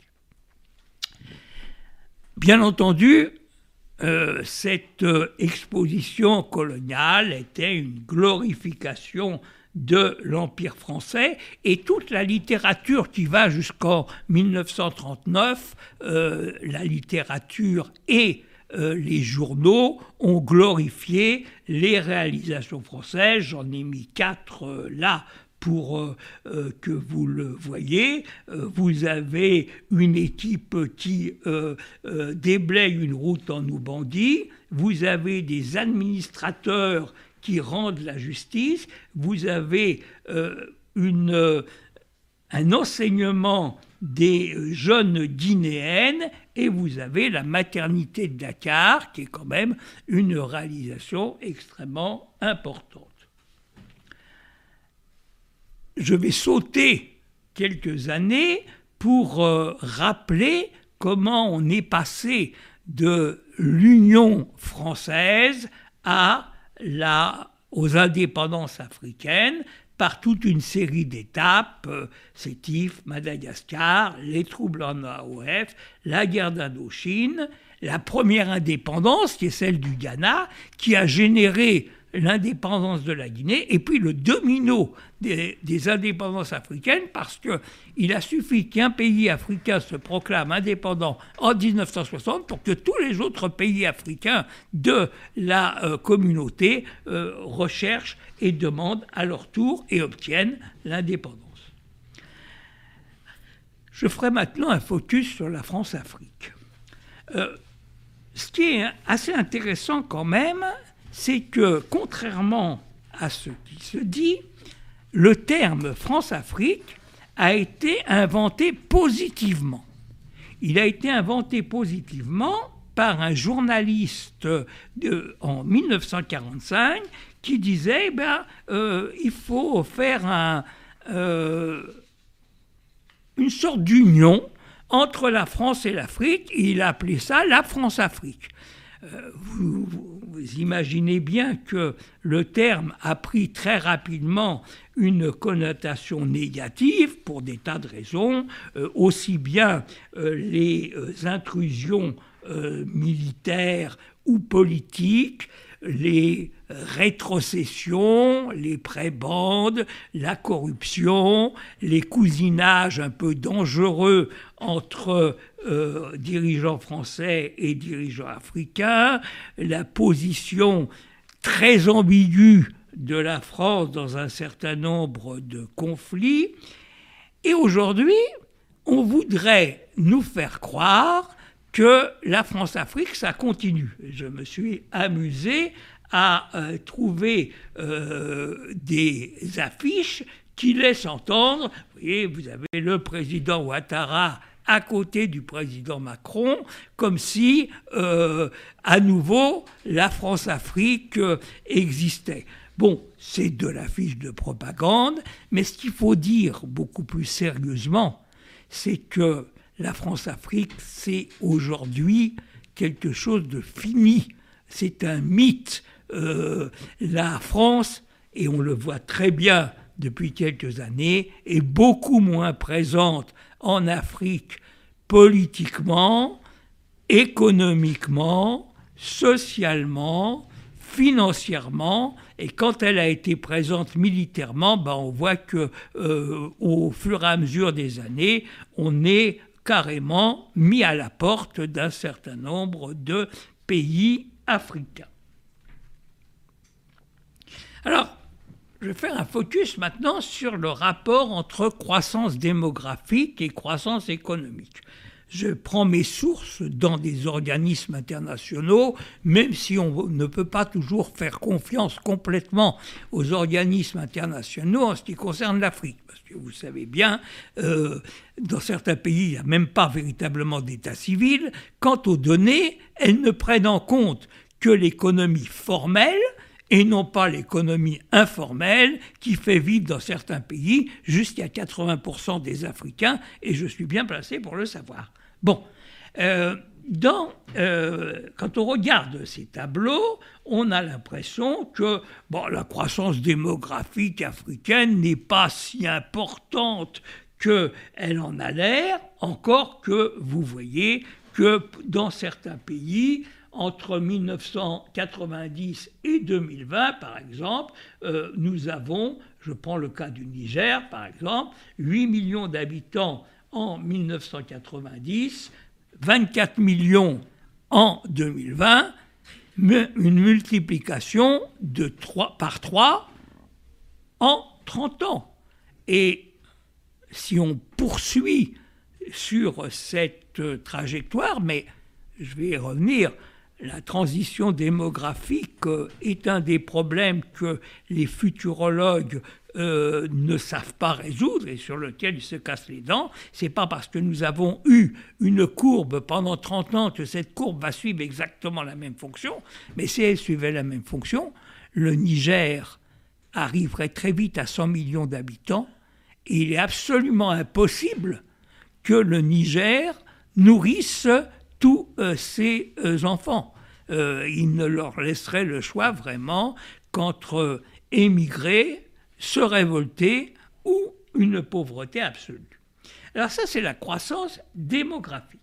S2: Bien entendu, euh, cette euh, exposition coloniale était une glorification de l'Empire français et toute la littérature qui va jusqu'en 1939, euh, la littérature et les journaux ont glorifié les réalisations françaises. J'en ai mis quatre là pour euh, euh, que vous le voyez. Euh, vous avez une équipe qui déblaye une route en Oubandie. Vous avez des administrateurs qui rendent la justice. Vous avez un enseignement des jeunes guinéennes et vous avez la maternité de Dakar qui est quand même une réalisation extrêmement importante je vais sauter quelques années pour euh, rappeler comment on est passé de l'Union française à la, aux indépendances africaines par toute une série d'étapes, euh, Madagascar, les troubles en AOF, la guerre d'Indochine, la première indépendance, qui est celle du Ghana, qui a généré l'indépendance de la Guinée et puis le domino des, indépendances africaines parce qu'il a suffi qu'un pays africain se proclame indépendant en 1960 pour que tous les autres pays africains de la euh, communauté euh, recherchent et demandent à leur tour et obtiennent l'indépendance. Je ferai maintenant un focus sur la France-Afrique. Euh, ce qui est assez intéressant quand même, c'est que contrairement à ce qui se dit, le terme France-Afrique a été inventé positivement. Il a été inventé positivement par un journaliste en 1945 qui disait ben, euh, il faut faire euh, une sorte d'union entre la France et l'Afrique. Il a appelé ça la France-Afrique. Euh, vous, imaginez bien que le terme a pris très rapidement une connotation négative pour des tas de raisons, euh, aussi bien euh, les intrusions militaires ou politiques, les rétrocessions, les prébandes, la corruption, les cousinages un peu dangereux entre euh, dirigeants français et dirigeants africains, la position très ambiguë de la France dans un certain nombre de conflits. Et aujourd'hui, on voudrait nous faire croire que la France-Afrique, ça continue. Je me suis amusé à euh, trouver euh, des affiches qui laissent entendre, vous voyez, vous avez le président Ouattara à côté du président Macron, comme si, euh, à nouveau, la France-Afrique existait. Bon, c'est de l'affiche de propagande, mais ce qu'il faut dire beaucoup plus sérieusement, c'est que la France-Afrique, c'est aujourd'hui quelque chose de fini. C'est un mythe. Euh, la France, et on le voit très bien depuis quelques années, est beaucoup moins présente en Afrique politiquement, économiquement, socialement, financièrement, et quand elle a été présente militairement, ben on voit que euh, au fur et à mesure des années, on est carrément mis à la porte d'un certain nombre de pays africains. Alors, je vais faire un focus maintenant sur le rapport entre croissance démographique et croissance économique je prends mes sources dans des organismes internationaux, même si on ne peut pas toujours faire confiance complètement aux organismes internationaux en ce qui concerne l'Afrique. Parce que vous savez bien, euh, dans certains pays, il n'y a même pas véritablement d'état civil. Quant aux données, elles ne prennent en compte que l'économie formelle, et non pas l'économie informelle qui fait vivre dans certains pays jusqu'à 80% des Africains, et je suis bien placé pour le savoir. Bon, euh, euh, quand on regarde ces tableaux, on a l'impression que la croissance démographique africaine n'est pas si importante qu'elle en a l'air, encore que vous voyez que dans certains pays, entre 1990 et 2020, par exemple, euh, nous avons, je prends le cas du Niger, par exemple, 8 millions d'habitants en 1990, 24 millions en 2020, une multiplication de 3, par 3 en 30 ans. Et si on poursuit sur cette trajectoire, mais je vais y revenir, la transition démographique est un des problèmes que les futurologues euh, ne savent pas résoudre et sur lequel ils se cassent les dents. C'est pas parce que nous avons eu une courbe pendant 30 ans que cette courbe va suivre exactement la même fonction. Mais si elle suivait la même fonction, le Niger arriverait très vite à 100 millions d'habitants et il est absolument impossible que le Niger nourrisse tous euh, ses euh, enfants. Il ne leur laisserait le choix vraiment qu'entre émigrer se révolter ou une pauvreté absolue. Alors ça, c'est la croissance démographique.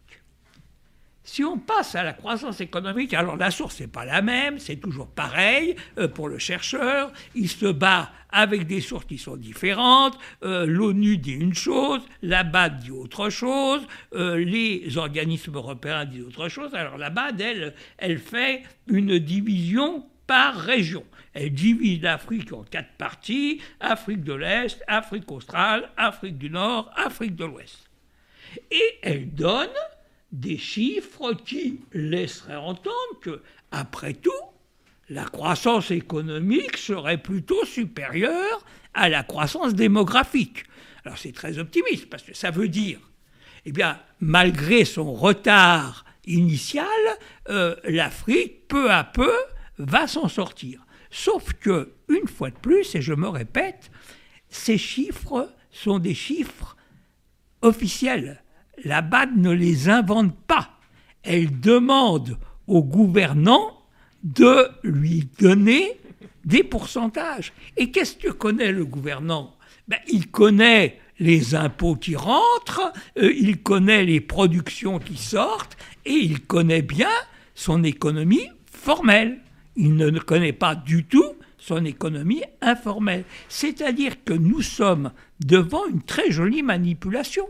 S2: Si on passe à la croissance économique, alors la source n'est pas la même, c'est toujours pareil euh, pour le chercheur, il se bat avec des sources qui sont différentes, euh, l'ONU dit une chose, la BAD dit autre chose, euh, les organismes européens disent autre chose, alors la BAD, elle, elle fait une division par région. Elle divise l'Afrique en quatre parties, Afrique de l'Est, Afrique australe, Afrique du Nord, Afrique de l'Ouest. Et elle donne des chiffres qui laisseraient entendre que, après tout, la croissance économique serait plutôt supérieure à la croissance démographique. Alors c'est très optimiste parce que ça veut dire, eh bien, malgré son retard initial, euh, l'Afrique, peu à peu, va s'en sortir. Sauf que, une fois de plus, et je me répète, ces chiffres sont des chiffres officiels. La BAD ne les invente pas. Elle demande aux gouvernants de lui donner des pourcentages. Et qu'est-ce que connaît le gouvernant? Ben, Il connaît les impôts qui rentrent, euh, il connaît les productions qui sortent, et il connaît bien son économie formelle il ne connaît pas du tout son économie informelle. C'est-à-dire que nous sommes devant une très jolie manipulation.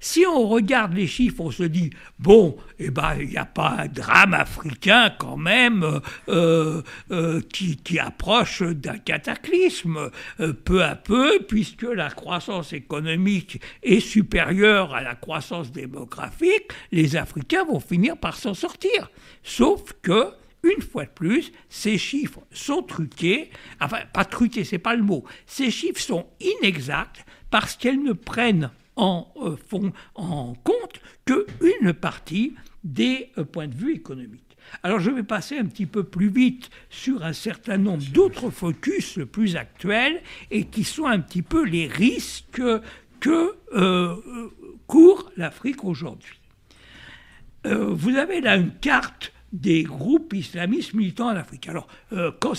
S2: Si on regarde les chiffres, on se dit, bon, eh ben, il n'y a pas un drame africain quand même euh, euh, qui, approche d'un cataclysme. Euh, peu à peu, puisque la croissance économique est supérieure à la croissance démographique, les Africains vont finir par s'en sortir. Sauf que une fois de plus, ces chiffres sont truqués, enfin pas truqués, c'est pas le mot, ces chiffres sont inexacts parce qu'elles ne prennent en, euh, en compte qu'une partie des euh, points de vue économiques. Alors je vais passer un petit peu plus vite sur un certain nombre d'autres focus plus actuels et qui sont un petit peu les risques que euh, court l'Afrique aujourd'hui. vous avez là une carte des groupes islamistes militants en Afrique. Alors, euh, quand,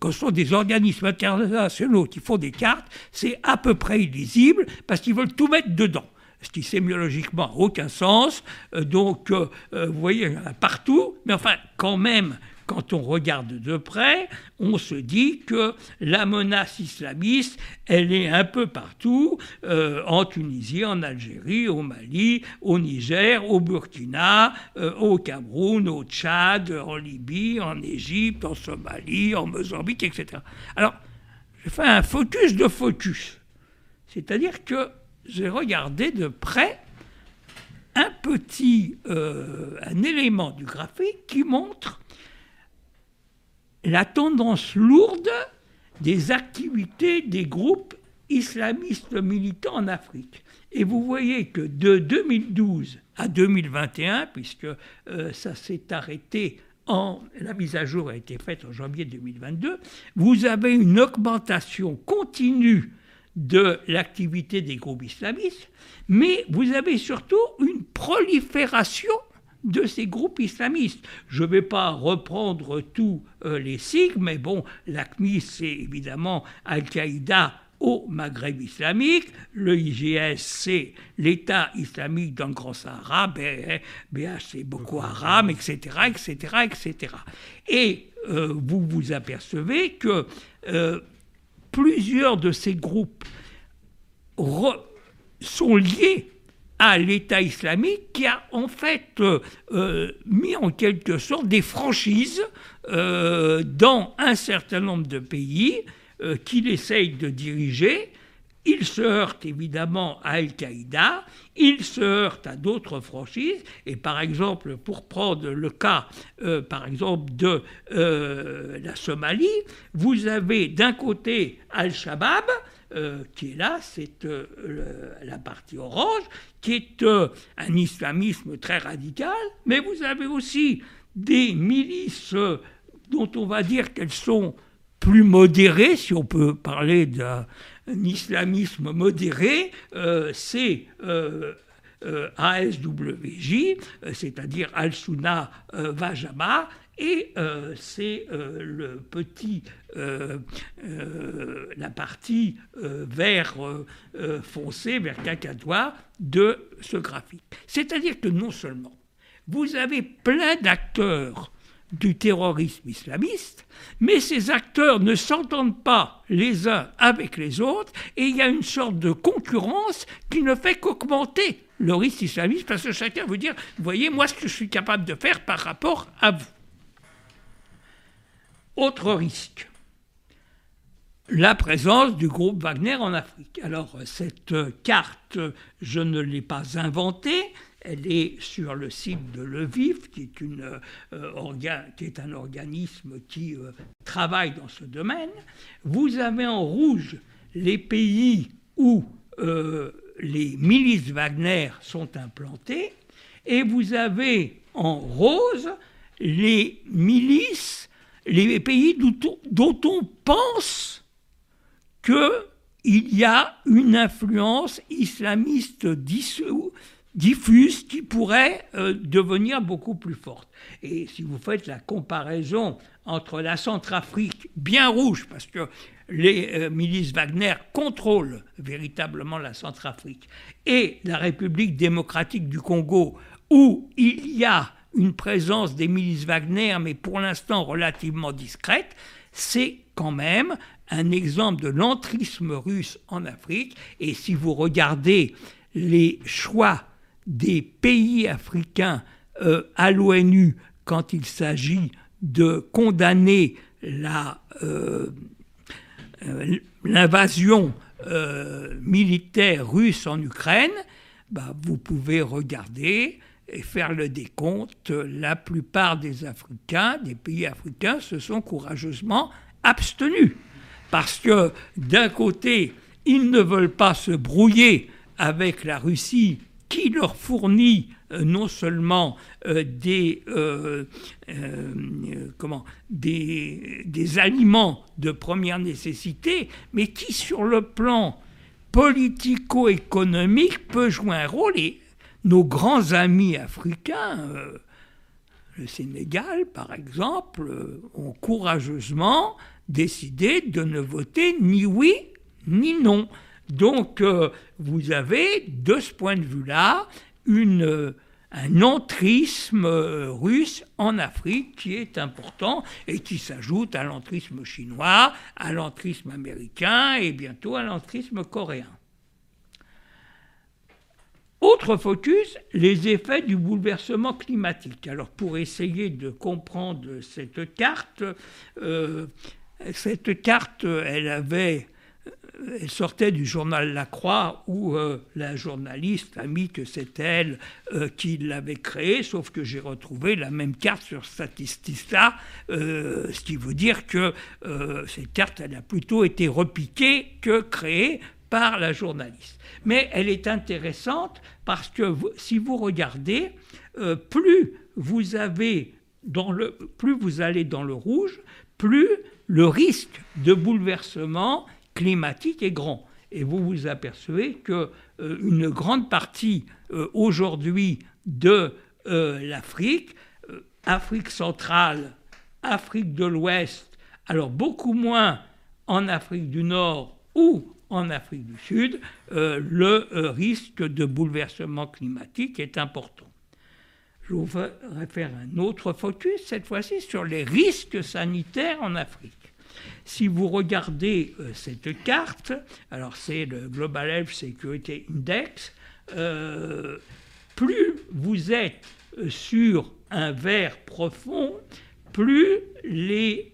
S2: quand ce sont des organismes internationaux qui font des cartes, c'est à peu près illisible parce qu'ils veulent tout mettre dedans. Ce qui sémiologiquement n'a aucun sens. Euh, donc, euh, vous voyez, il y en a partout. Mais enfin, quand même, quand on regarde de près, on se dit que la menace islamiste, elle est un peu partout, euh, en Tunisie, en Algérie, au Mali, au Niger, au Burkina, euh, au Cameroun, au Tchad, en Libye, en Égypte, en Somalie, en Mozambique, etc. Alors, j'ai fait un focus de focus. C'est-à-dire que j'ai regardé de près un petit euh, un élément du graphique qui montre la tendance lourde des activités des groupes islamistes militants en Afrique. Et vous voyez que de 2012 à 2021, puisque euh, ça s'est arrêté en, la mise à jour a été faite en janvier 2022, vous avez une augmentation continue de l'activité des groupes islamistes, mais vous avez surtout une prolifération de ces groupes islamistes. Je ne vais pas reprendre tous euh, les sigles, mais bon, l'ACMI, c'est évidemment Al-Qaïda au Maghreb islamique, le IGS, c'est l'État islamique dans le Grand Sahara, BH, c'est Boko Haram, etc., etc., etc. Et euh, vous vous apercevez que euh, plusieurs de ces groupes sont liés à l'État islamique qui a en fait euh, euh, mis en quelque sorte des franchises euh, dans un certain nombre de pays qu'il essaye de diriger. Il se heurte évidemment à Al-Qaïda, il se heurte à d'autres franchises, et par exemple, pour prendre le cas, par exemple, de la Somalie, vous avez d'un côté Al-Shabaab, euh, qui est là, c'est euh, la partie orange, qui est euh, un islamisme très radical, mais vous avez aussi des milices dont on va dire qu'elles sont plus modérées, si on peut parler d'un islamisme modéré, c'est ASWJ, c'est-à-dire Al-Sunna Vajama, et euh, c'est euh, le petit, euh, la partie vert foncé, vert cacadois de ce graphique. C'est-à-dire que non seulement vous avez plein d'acteurs du terrorisme islamiste, mais ces acteurs ne s'entendent pas les uns avec les autres, et il y a une sorte de concurrence qui ne fait qu'augmenter le risque islamiste, parce que chacun veut dire, voyez, moi ce que je suis capable de faire par rapport à vous. Autre risque, la présence du groupe Wagner en Afrique. Alors cette carte, je ne l'ai pas inventée, elle est sur le site de Levif, qui est, euh, qui est un organisme qui euh, travaille dans ce domaine. Vous avez en rouge les pays où euh, les milices Wagner sont implantées, et vous avez en rose les milices les pays dont on pense qu'il y a une influence islamiste diffuse qui pourrait euh, devenir beaucoup plus forte. Et si vous faites la comparaison entre la Centrafrique, bien rouge, parce que les euh, milices Wagner contrôlent véritablement la Centrafrique, et la République démocratique du Congo, où il y a une présence des milices Wagner, mais pour l'instant relativement discrète, c'est quand même un exemple de l'entrisme russe en Afrique. Et si vous regardez les choix des pays africains euh, à l'ONU quand il s'agit de condamner euh, l'invasion militaire russe en Ukraine, bah, vous pouvez regarder et faire le décompte. La plupart des Africains, des pays africains, se sont courageusement abstenus. Parce que d'un côté, ils ne veulent pas se brouiller avec la Russie qui leur fournit euh, non seulement euh, des, euh, comment, des, des, aliments de première nécessité, mais qui sur le plan politico-économique peut jouer un rôle. Et nos grands amis africains, le Sénégal par exemple, ont courageusement décidé de ne voter ni oui ni non. Donc euh, vous avez, de ce point de vue-là, euh, un entrisme euh, russe en Afrique qui est important et qui s'ajoute à l'entrisme chinois, à l'entrisme américain et bientôt à l'entrisme coréen. Autre focus, les effets du bouleversement climatique. Alors pour essayer de comprendre cette carte, cette carte, elle avait elle sortait du journal La Croix où euh, la journaliste a mis que c'était elle euh, qui l'avait créée, sauf que j'ai retrouvé la même carte sur Statistista, euh, ce qui veut dire que cette carte, elle a plutôt été repiquée que créée par la journaliste. Mais elle est intéressante parce que si vous regardez, plus vous avez dans le, plus vous allez dans le rouge, plus le risque de bouleversement climatique est grand. Et vous vous apercevez que euh, une grande partie euh, aujourd'hui de euh, l'Afrique, Afrique centrale, Afrique de l'Ouest, alors beaucoup moins en Afrique du Nord ou en Afrique du Sud, le risque de bouleversement climatique est important. Je voudrais faire un autre focus, cette fois-ci, sur les risques sanitaires en Afrique. Si vous regardez euh, cette carte, alors c'est le Global Health Security Index, euh, plus vous êtes euh, sur un vert profond, plus les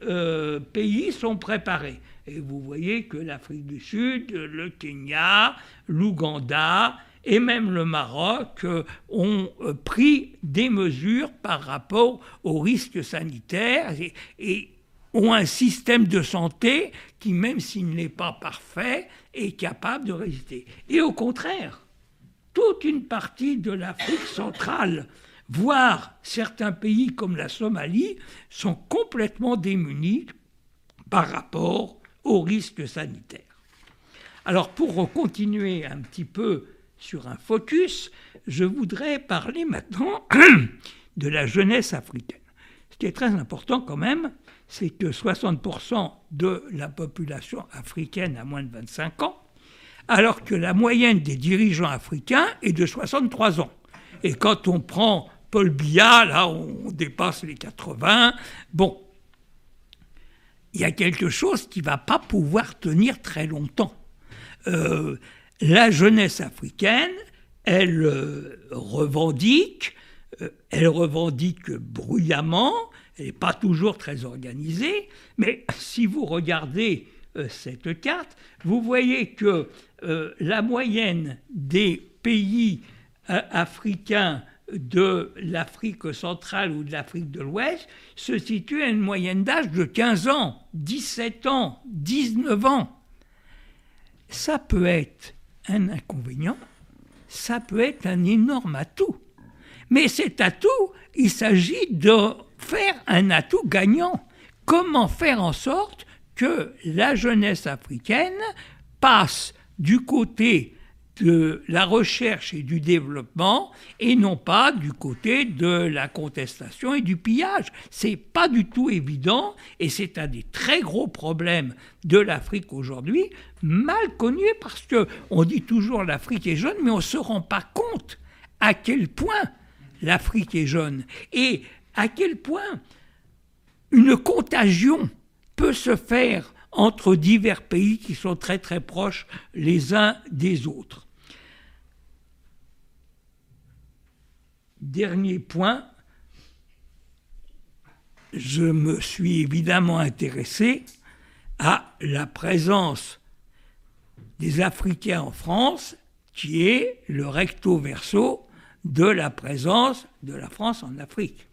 S2: pays sont préparés. Et vous voyez que l'Afrique du Sud, le Kenya, l'Ouganda et même le Maroc ont pris des mesures par rapport aux risques sanitaires et ont un système de santé qui, même s'il n'est pas parfait, est capable de résister. Et au contraire, toute une partie de l'Afrique centrale, voire certains pays comme la Somalie, sont complètement démunis par rapport aux risques sanitaires. Alors pour continuer un petit peu sur un focus, je voudrais parler maintenant de la jeunesse africaine. Ce qui est très important quand même, c'est que 60% de la population africaine a moins de 25 ans, alors que la moyenne des dirigeants africains est de 63 ans. Et quand on prend Paul Biya, là, on dépasse les 80. Bon, il y a quelque chose qui va pas pouvoir tenir très longtemps. Euh, la jeunesse africaine, elle euh, revendique, euh, elle revendique bruyamment, elle n'est pas toujours très organisée, mais si vous regardez cette carte, vous voyez que la moyenne des pays africains de l'Afrique centrale ou de l'Afrique de l'Ouest se situe à une moyenne d'âge de 15 ans, 17 ans, 19 ans. Ça peut être un inconvénient, ça peut être un énorme atout. Mais cet atout, il s'agit de faire un atout gagnant. Comment faire en sorte que la jeunesse africaine passe du côté de la recherche et du développement et non pas du côté de la contestation et du pillage. C'est pas du tout évident et c'est un des très gros problèmes de l'Afrique aujourd'hui, mal connu parce que on dit toujours l'Afrique est jeune mais on se rend pas compte à quel point l'Afrique est jeune. Et à quel point une contagion peut se faire entre divers pays qui sont très très proches les uns des autres. Dernier point, je me suis évidemment intéressé à la présence des Africains en France, qui est le recto verso de la présence de la France en Afrique.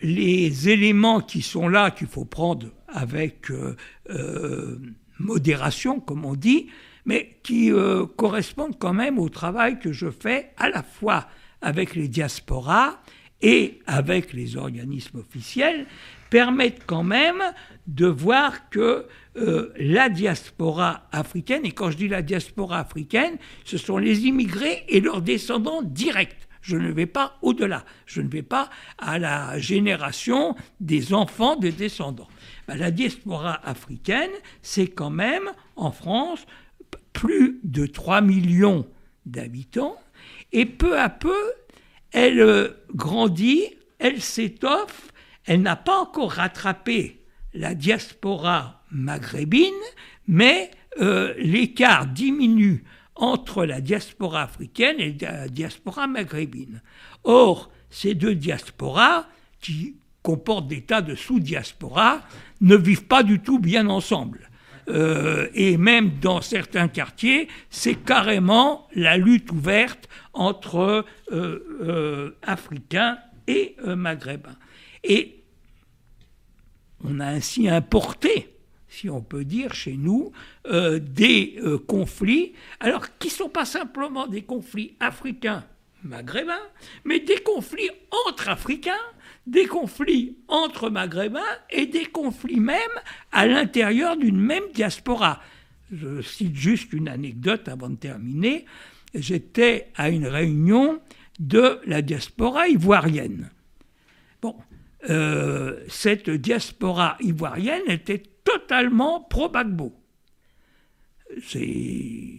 S2: Les éléments qui sont là, qu'il faut prendre avec euh, euh, modération, comme on dit, mais qui euh, correspondent quand même au travail que je fais à la fois avec les diasporas et avec les organismes officiels, permettent quand même de voir que euh, la diaspora africaine, et quand je dis la diaspora africaine, ce sont les immigrés et leurs descendants directs. Je ne vais pas au-delà, je ne vais pas à la génération des enfants des descendants. Ben, la diaspora africaine, c'est quand même en France plus de 3 millions d'habitants, et peu à peu, elle euh, grandit, elle s'étoffe, elle n'a pas encore rattrapé la diaspora maghrébine, mais euh, l'écart diminue entre la diaspora africaine et la diaspora maghrébine. Or, ces deux diasporas, qui comportent des tas de sous-diasporas, ne vivent pas du tout bien ensemble. Euh, et même dans certains quartiers, c'est carrément la lutte ouverte entre euh, Africains et Maghrébins. Et on a ainsi importé, si on peut dire, chez nous, euh, des euh, conflits, alors qui ne sont pas simplement des conflits africains maghrébins, mais des conflits entre Africains, des conflits entre Maghrébins et des conflits même à l'intérieur d'une même diaspora. Je cite juste une anecdote avant de terminer. J'étais à une réunion de la diaspora ivoirienne. Bon, euh, cette diaspora ivoirienne était totalement pro-Bagbo. C'est.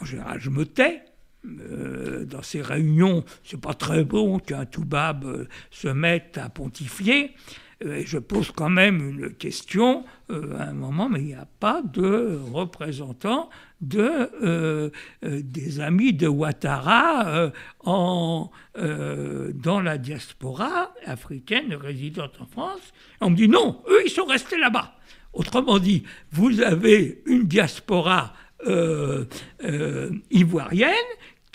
S2: En général, je me tais. Euh, dans ces réunions, c'est pas très bon qu'un Toubab euh, se mette à pontifier. Euh, je pose quand même une question à un moment, mais il n'y a pas de représentant de, des amis de Ouattara en, dans la diaspora africaine résidant en France. On me dit non, eux, ils sont restés là-bas. Autrement dit, vous avez une diaspora ivoirienne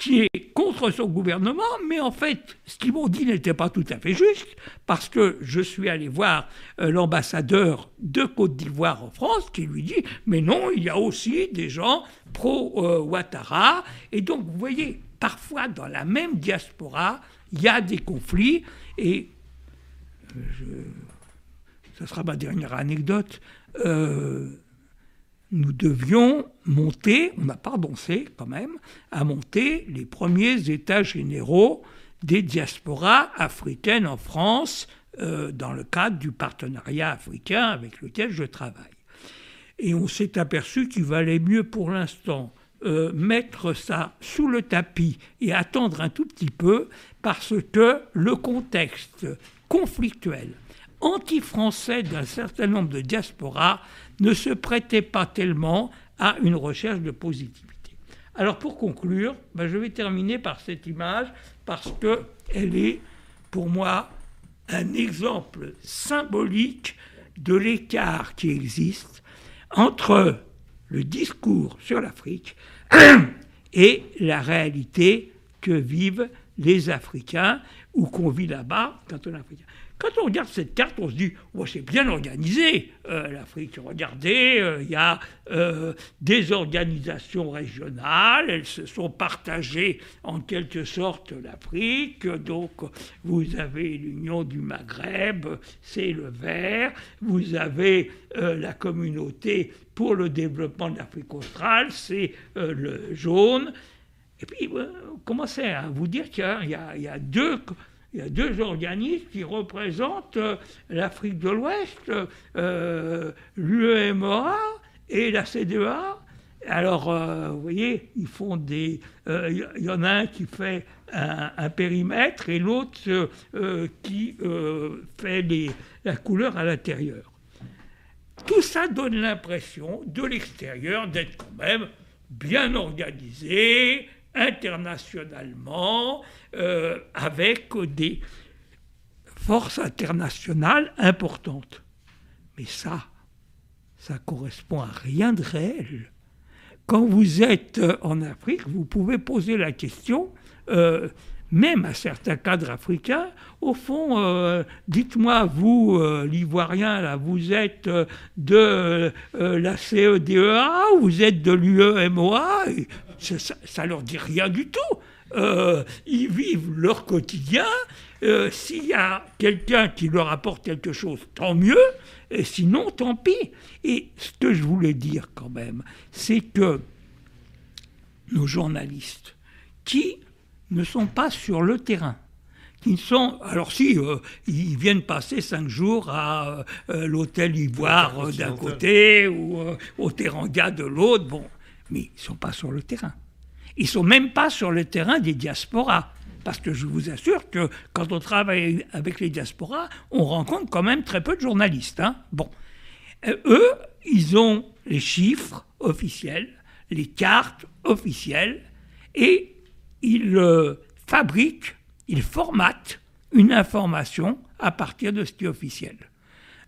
S2: qui est contre son gouvernement, mais en fait, ce qu'ils m'ont dit n'était pas tout à fait juste, parce que je suis allé voir euh, l'ambassadeur de Côte d'Ivoire en France, qui lui dit, mais non, il y a aussi des gens pro-Ouattara, et donc vous voyez, parfois dans la même diaspora, il y a des conflits, et euh, je, ça sera ma dernière anecdote, euh, nous devions monter, on n'a pas quand même, à monter les premiers états généraux des diasporas africaines en France euh, dans le cadre du partenariat africain avec lequel je travaille. Et on s'est aperçu qu'il valait mieux pour l'instant euh, mettre ça sous le tapis et attendre un tout petit peu parce que le contexte conflictuel anti-français d'un certain nombre de diasporas ne se prêtait pas tellement à une recherche de positivité. Alors pour conclure, ben, je vais terminer par cette image parce qu'elle est pour moi un exemple symbolique de l'écart qui existe entre le discours sur l'Afrique et la réalité que vivent les Africains ou qu'on vit là-bas quand on est africain. Quand on regarde cette carte, on se dit, oh, c'est bien organisé, euh, l'Afrique. Regardez, euh, il y a euh, des organisations régionales, elles se sont partagées en quelque sorte l'Afrique. Donc, vous avez l'Union du Maghreb, c'est le vert. Vous avez la communauté pour le développement de l'Afrique australe, c'est le jaune. Et puis, vous commencez à vous dire qu'il y, a deux il y a deux organismes qui représentent euh, l'Afrique de l'Ouest, euh, l'UEMOA et la CDA. Alors, euh, vous voyez, ils font des. Il y, en a un qui fait un, périmètre et l'autre qui fait la couleur à l'intérieur. Tout ça donne l'impression de l'extérieur d'être quand même bien organisé, internationalement euh, avec des forces internationales importantes. Mais ça, ça correspond à rien de réel. Quand vous êtes euh, en Afrique, vous pouvez poser la question, euh, même à certains cadres africains, au fond, euh, dites-moi, vous, l'Ivoirien, là, vous êtes de la CEDEA, vous êtes de l'UEMOA, ça, ne leur dit rien du tout. ils vivent leur quotidien. S'il y a quelqu'un qui leur apporte quelque chose, tant mieux. Et sinon, tant pis. Et ce que je voulais dire quand même, c'est que nos journalistes, qui ne sont pas sur le terrain, qui sont, alors si, euh, ils viennent passer cinq jours à euh, l'hôtel Ivoire euh, d'un côté ou au Teranga de l'autre, bon, mais ils ne sont pas sur le terrain. Ils ne sont même pas sur le terrain des diasporas. Parce que je vous assure que quand on travaille avec les diasporas, on rencontre quand même très peu de journalistes. Hein. Bon. Euh, eux, ils ont les chiffres officiels, les cartes officielles, et ils euh, fabriquent, ils formatent une information à partir de ce qui est officiel.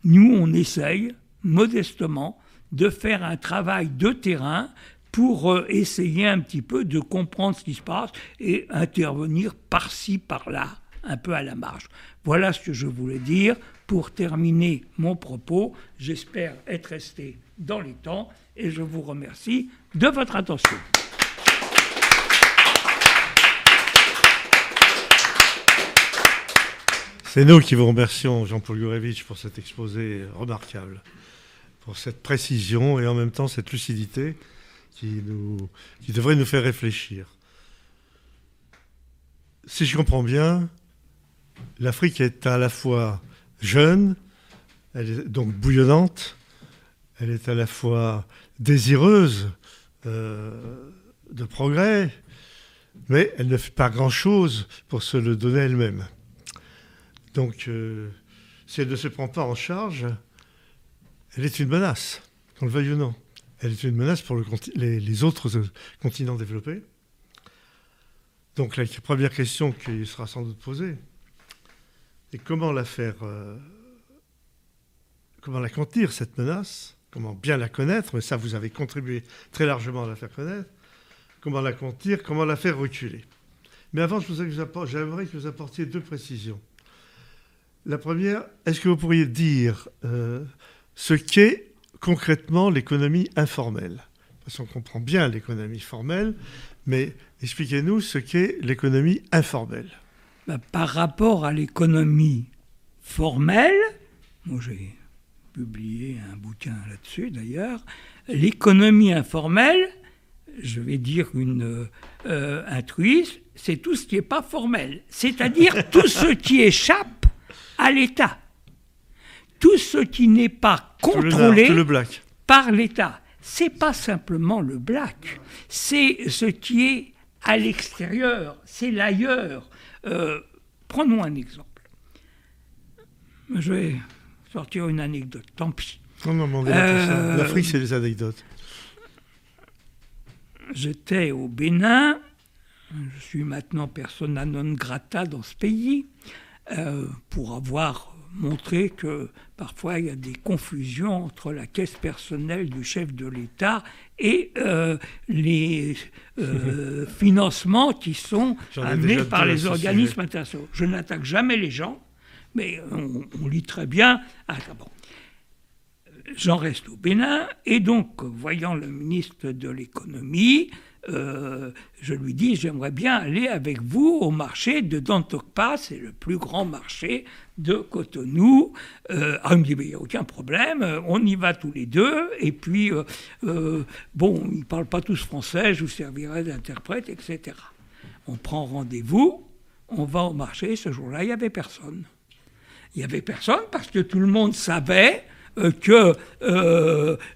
S2: Nous, on essaye modestement de faire un travail de terrain pour euh, essayer un petit peu de comprendre ce qui se passe et intervenir par-ci, par-là, un peu à la marge. Voilà ce que je voulais dire pour terminer mon propos. J'espère être resté dans les temps et je vous remercie de votre attention.
S1: C'est nous qui vous remercions, Jean-Paul Gurevitch, pour cet exposé remarquable, pour cette précision et en même temps cette lucidité qui, devrait nous faire réfléchir. Si je comprends bien, l'Afrique est à la fois jeune, elle est donc bouillonnante, elle est à la fois désireuse euh, de progrès, mais elle ne fait pas grand-chose pour se le donner elle-même. Donc, euh, si elle ne se prend pas en charge, elle est une menace, qu'on le veuille ou non elle est une menace pour les, autres euh, continents développés. Donc la première question qui sera sans doute posée est comment la faire, euh, comment la contenir cette menace, comment bien la connaître, mais ça vous avez contribué très largement à la faire connaître, comment la contenir, comment la faire reculer? Mais avant, j'aimerais que vous apportiez deux précisions. La première, est-ce que vous pourriez dire euh, ce qu'est concrètement l'économie informelle. Parce qu'on comprend bien l'économie formelle, mais expliquez-nous ce qu'est l'économie informelle.
S2: Bah, par rapport à l'économie formelle, moi j'ai publié un bouquin là-dessus d'ailleurs, l'économie informelle, je vais dire une euh, un c'est tout ce qui n'est pas formel, c'est-à-dire tout ce qui échappe à l'État tout ce qui n'est pas contrôlé par l'État. C'est pas simplement le black, c'est ce qui est à l'extérieur, c'est l'ailleurs. Euh, prenons un exemple. Je vais sortir une anecdote, tant pis.
S1: Non, non, euh, L'Afrique, c'est les anecdotes.
S2: J'étais au Bénin, je suis maintenant persona non grata dans ce pays, euh, pour avoir montrer que parfois il y a des confusions entre la caisse personnelle du chef de l'État et euh, les euh, financements qui sont amenés par les organismes internationaux. Je n'attaque jamais les gens, mais on, lit très bien. Ah, bon. J'en reste au Bénin, et donc, voyant le ministre de l'économie, euh, je lui dis, j'aimerais bien aller avec vous au marché de Dantokpa, c'est le plus grand marché de Cotonou. Euh, ah, il me dit, il n'y a aucun problème, on y va tous les deux, et puis, euh, euh, bon, ils ne parlent pas tous français, je vous servirai d'interprète, etc. On prend rendez-vous, on va au marché, ce jour-là, il n'y avait personne. Il n'y avait personne parce que tout le monde savait que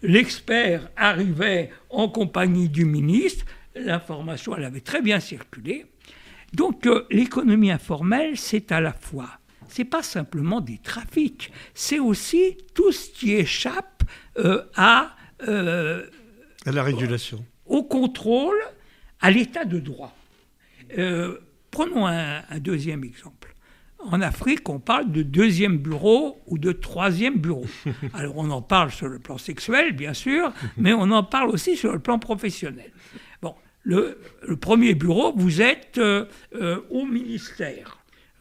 S2: l'expert arrivait en compagnie du ministre, l'information, elle avait très bien circulé. Donc l'économie informelle, c'est à la fois c'est pas simplement des trafics, c'est aussi tout ce qui échappe euh,
S1: euh, à, la régulation,
S2: au, contrôle, à l'état de droit. Euh, prenons un, deuxième exemple. En Afrique, on parle de deuxième bureau ou de troisième bureau. Alors on en parle sur le plan sexuel, bien sûr, mais on en parle aussi sur le plan professionnel. Bon, le, premier bureau, vous êtes euh, euh, au ministère.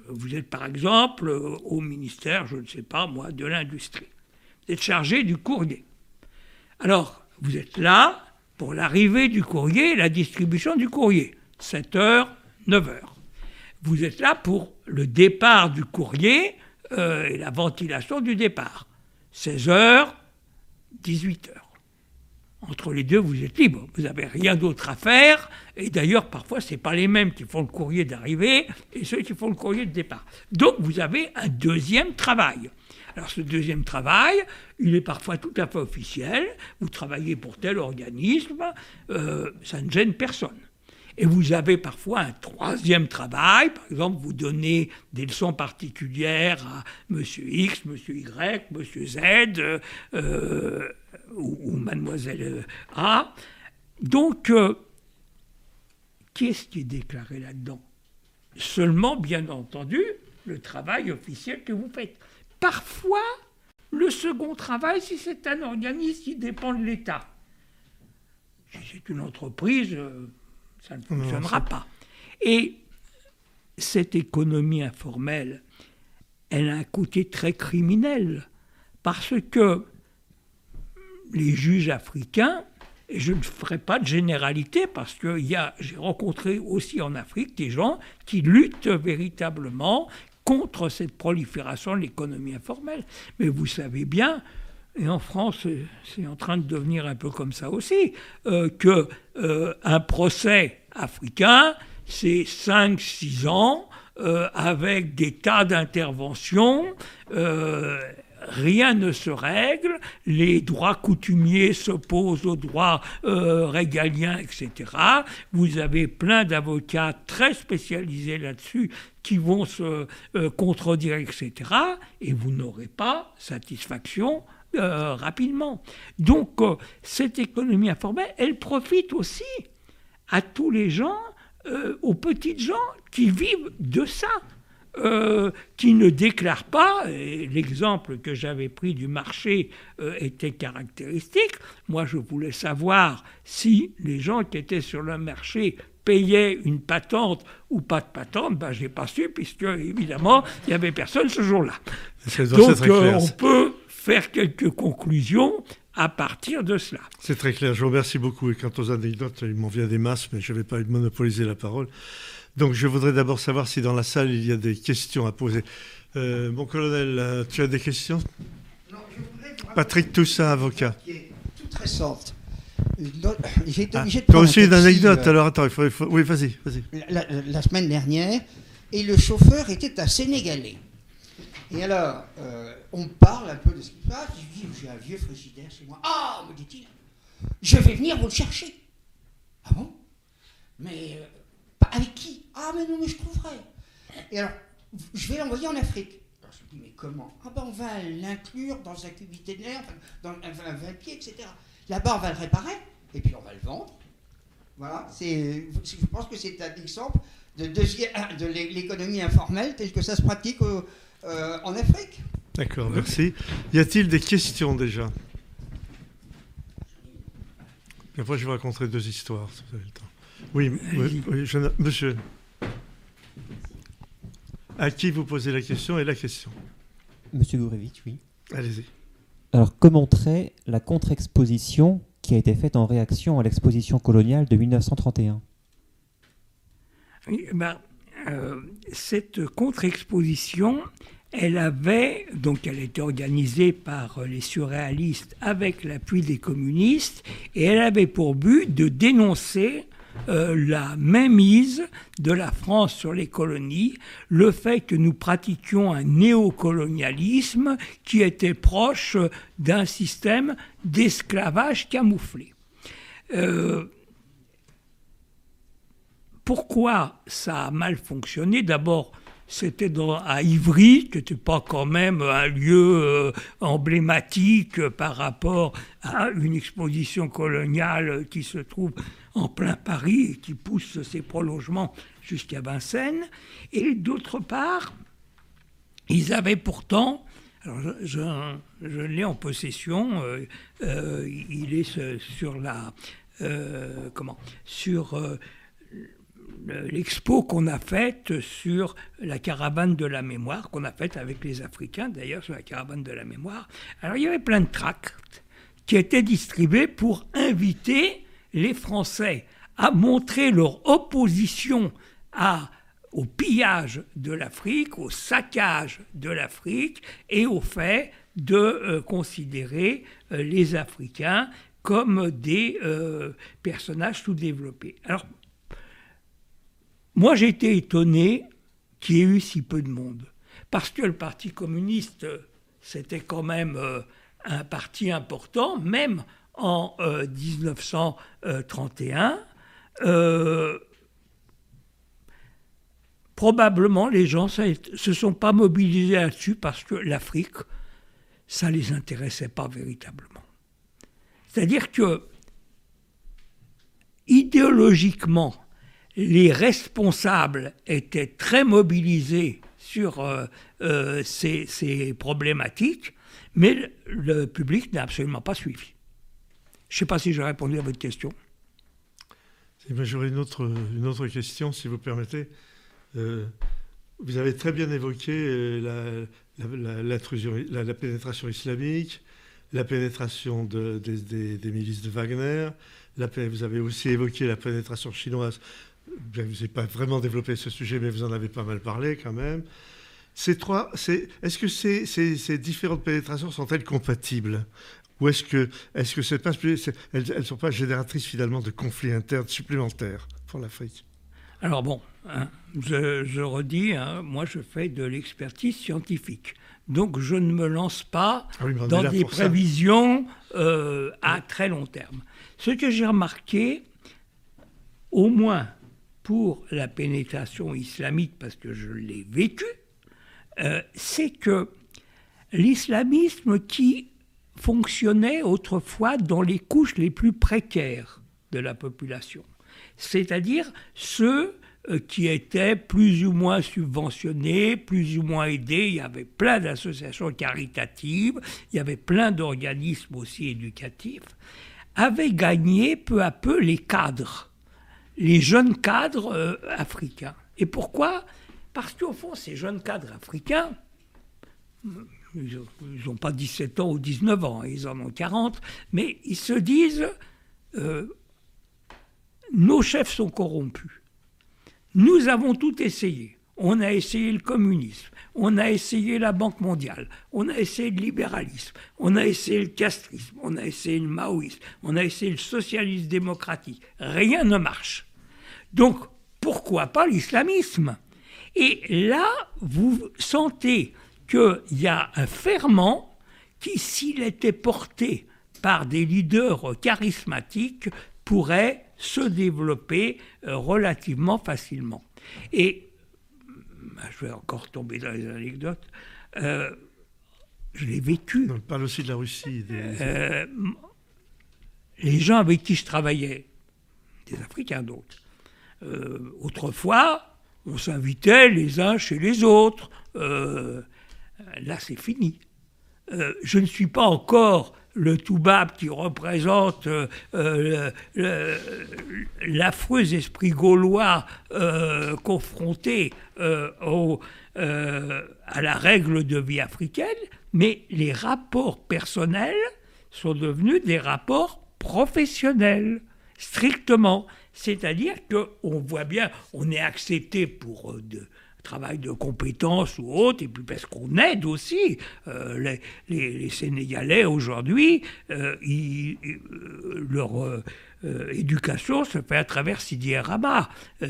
S2: Vous êtes par exemple au ministère, je ne sais pas moi, de l'industrie. Vous êtes chargé du courrier. Alors, vous êtes là pour l'arrivée du courrier et la distribution du courrier. 7h, 9h. Vous êtes là pour le départ du courrier euh, et la ventilation du départ. 16h, 18h. Entre les deux, vous êtes libre. Vous n'avez rien d'autre à faire. Et d'ailleurs, parfois, ce n'est pas les mêmes qui font le courrier d'arrivée et ceux qui font le courrier de départ. Donc, vous avez un deuxième travail. Alors ce deuxième travail, il est parfois tout à fait officiel. Vous travaillez pour tel organisme, euh, ça ne gêne personne. Et vous avez parfois un troisième travail, par exemple, vous donnez des leçons particulières à M. X, M. Y, M. Z euh, ou, ou, Mademoiselle A. Donc, euh, qu'est-ce qui est déclaré là-dedans? Seulement, bien entendu, le travail officiel que vous faites. Parfois, le second travail, si c'est un organisme qui dépend de l'État. Si c'est une entreprise, euh, ça ne fonctionnera pas. Et cette économie informelle, elle a un côté très criminel, parce que les juges africains, et je ne ferai pas de généralité parce que j'ai rencontré aussi en Afrique des gens qui luttent véritablement contre cette prolifération de l'économie informelle. Mais vous savez bien, et en France, c'est en train de devenir un peu comme ça aussi, euh, que euh, un procès africain, c'est 5-6 ans, euh, avec des tas d'interventions, rien ne se règle, les droits coutumiers s'opposent aux droits euh, régaliens, etc. Vous avez plein d'avocats très spécialisés là-dessus qui vont se euh, contredire, etc. Et vous n'aurez pas satisfaction euh, rapidement. Donc cette économie informelle, elle profite aussi à tous les gens, aux petites gens qui vivent de ça. Euh, qui ne déclarent pas, et l'exemple que j'avais pris du marché euh, était caractéristique, moi je voulais savoir si les gens qui étaient sur le marché payaient une patente ou pas de patente, ben, je n'ai pas su, puisque évidemment, il n'y avait personne ce jour-là. Donc euh, on peut faire quelques conclusions à partir de cela.
S1: C'est très clair, je vous remercie beaucoup. Et quant aux anecdotes, il m'en vient des masses, mais je ne vais pas monopoliser la parole. Donc je voudrais d'abord savoir si dans la salle il y a des questions à poser. Euh, mon colonel, euh, tu as des questions? Non, je voudrais Patrick Toussaint, avocat. Qui est toute récente. J'ai été ah, obligé de. Tu as aussi une anecdote, euh, alors attends, il faut, oui, vas-y, vas-y.
S3: La, semaine dernière, et le chauffeur était un Sénégalais. Et alors, on parle un peu de ce qui se passe. Je dis j'ai un vieux frigidaire chez moi. Ah, me dit-il, je vais venir vous le chercher. Ah bon? Mais avec qui? Ah, mais non, mais je trouverai. Et alors, je vais l'envoyer en Afrique. Alors je me dis, mais comment? Ah, ben on va l'inclure dans un cubité de l'air, dans un 20 pieds, etc. Là-bas, on va le réparer, et puis on va le vendre. Voilà, c'est, je pense que c'est un exemple de, de l'économie informelle telle que ça se pratique euh, en Afrique.
S1: D'accord, merci. Y a-t-il des questions déjà? Après, je vais raconter deux histoires, si vous avez le temps. Oui, monsieur. À qui vous posez la question et la question?
S4: Monsieur Gourevitch, oui.
S1: Allez-y.
S4: Alors, commenterait la contre-exposition qui a été faite en réaction à l'exposition coloniale de 1931
S2: oui, ben, euh, Cette contre-exposition, elle avait, donc elle était organisée par les surréalistes avec l'appui des communistes, et elle avait pour but de dénoncer euh, la mainmise de la France sur les colonies, le fait que nous pratiquions un néocolonialisme qui était proche d'un système d'esclavage camouflé. Euh, pourquoi ça a mal fonctionné? D'abord, c'était à Ivry, qui n'était pas quand même un lieu euh, emblématique par rapport à une exposition coloniale qui se trouve en plein Paris et qui pousse ses prolongements jusqu'à Vincennes. Et d'autre part, ils avaient pourtant, alors je, l'ai en possession, euh, euh, il est sur la, comment, sur l'expo qu'on a faite sur la caravane de la mémoire, qu'on a faite avec les Africains d'ailleurs sur la caravane de la mémoire. Alors il y avait plein de tracts qui étaient distribués pour inviter les Français à montrer leur opposition au pillage de l'Afrique, au saccage de l'Afrique et au fait de euh, considérer euh, les Africains comme des euh, personnages sous-développés. Alors, moi j'ai été étonné qu'il y ait eu si peu de monde, parce que le Parti communiste, c'était quand même un parti important, même en 1931. Probablement, les gens ne se sont pas mobilisés là-dessus parce que l'Afrique, ça ne les intéressait pas véritablement. C'est-à-dire que, idéologiquement, les responsables étaient très mobilisés sur euh, euh, ces, problématiques, mais le, public n'a absolument pas suivi. Je ne sais pas si j'ai répondu à votre question.
S1: J'aurais une autre, une autre question, si vous permettez. Euh, vous avez très bien évoqué la, la, pénétration islamique, la pénétration des, milices de Wagner. vous avez aussi évoqué la pénétration chinoise. Vous n'avez pas vraiment développé ce sujet, mais vous en avez pas mal parlé quand même. Ces trois, est-ce que ces, ces, différentes pénétrations sont-elles compatibles? Ou est-ce que, est-ce que elles ne sont pas génératrices finalement de conflits internes supplémentaires pour l'Afrique?
S2: Alors bon, Hein, je, redis, hein, moi je fais de l'expertise scientifique. Donc je ne me lance pas ah dans des prévisions euh, à très long terme. Ce que j'ai remarqué, au moins pour la pénétration islamique, parce que je l'ai vécu, euh, c'est que l'islamisme qui fonctionnait autrefois dans les couches les plus précaires de la population, c'est-à-dire ceux euh, qui étaient plus ou moins subventionnés, plus ou moins aidés. Il y avait plein d'associations caritatives, il y avait plein d'organismes aussi éducatifs, avaient gagné peu à peu les cadres, les jeunes cadres euh, africains. Et pourquoi? Parce qu'au fond, ces jeunes cadres africains, ils n'ont pas 17 ans ou 19 ans, ils en ont 40, mais ils se disent, euh, nos chefs sont corrompus nous avons tout essayé. On a essayé le communisme, on a essayé la Banque mondiale, on a essayé le libéralisme, on a essayé le castrisme, on a essayé le maoïsme, on a essayé le socialisme démocratique. Rien ne marche. Donc, pourquoi pas l'islamisme? Et là, vous sentez qu'il y a un ferment qui, s'il était porté par des leaders charismatiques, pourrait se développer euh, relativement facilement. Et bah, je vais encore tomber dans les anecdotes. Euh, je l'ai vécu.
S1: On parle aussi de la Russie.
S2: Euh, les gens avec qui je travaillais, des Africains d'autres, autrefois, on s'invitait les uns chez les autres. là, c'est fini. je ne suis pas encore le Toubab qui représente euh, euh, l'affreux esprit gaulois euh, confronté à la règle de vie africaine, mais les rapports personnels sont devenus des rapports professionnels, strictement. C'est-à-dire qu'on voit bien, on est accepté pour de, travail de compétences ou autre, et puis parce qu'on aide aussi euh, les, Sénégalais aujourd'hui, euh, euh, leur éducation se fait à travers Sidi Rama.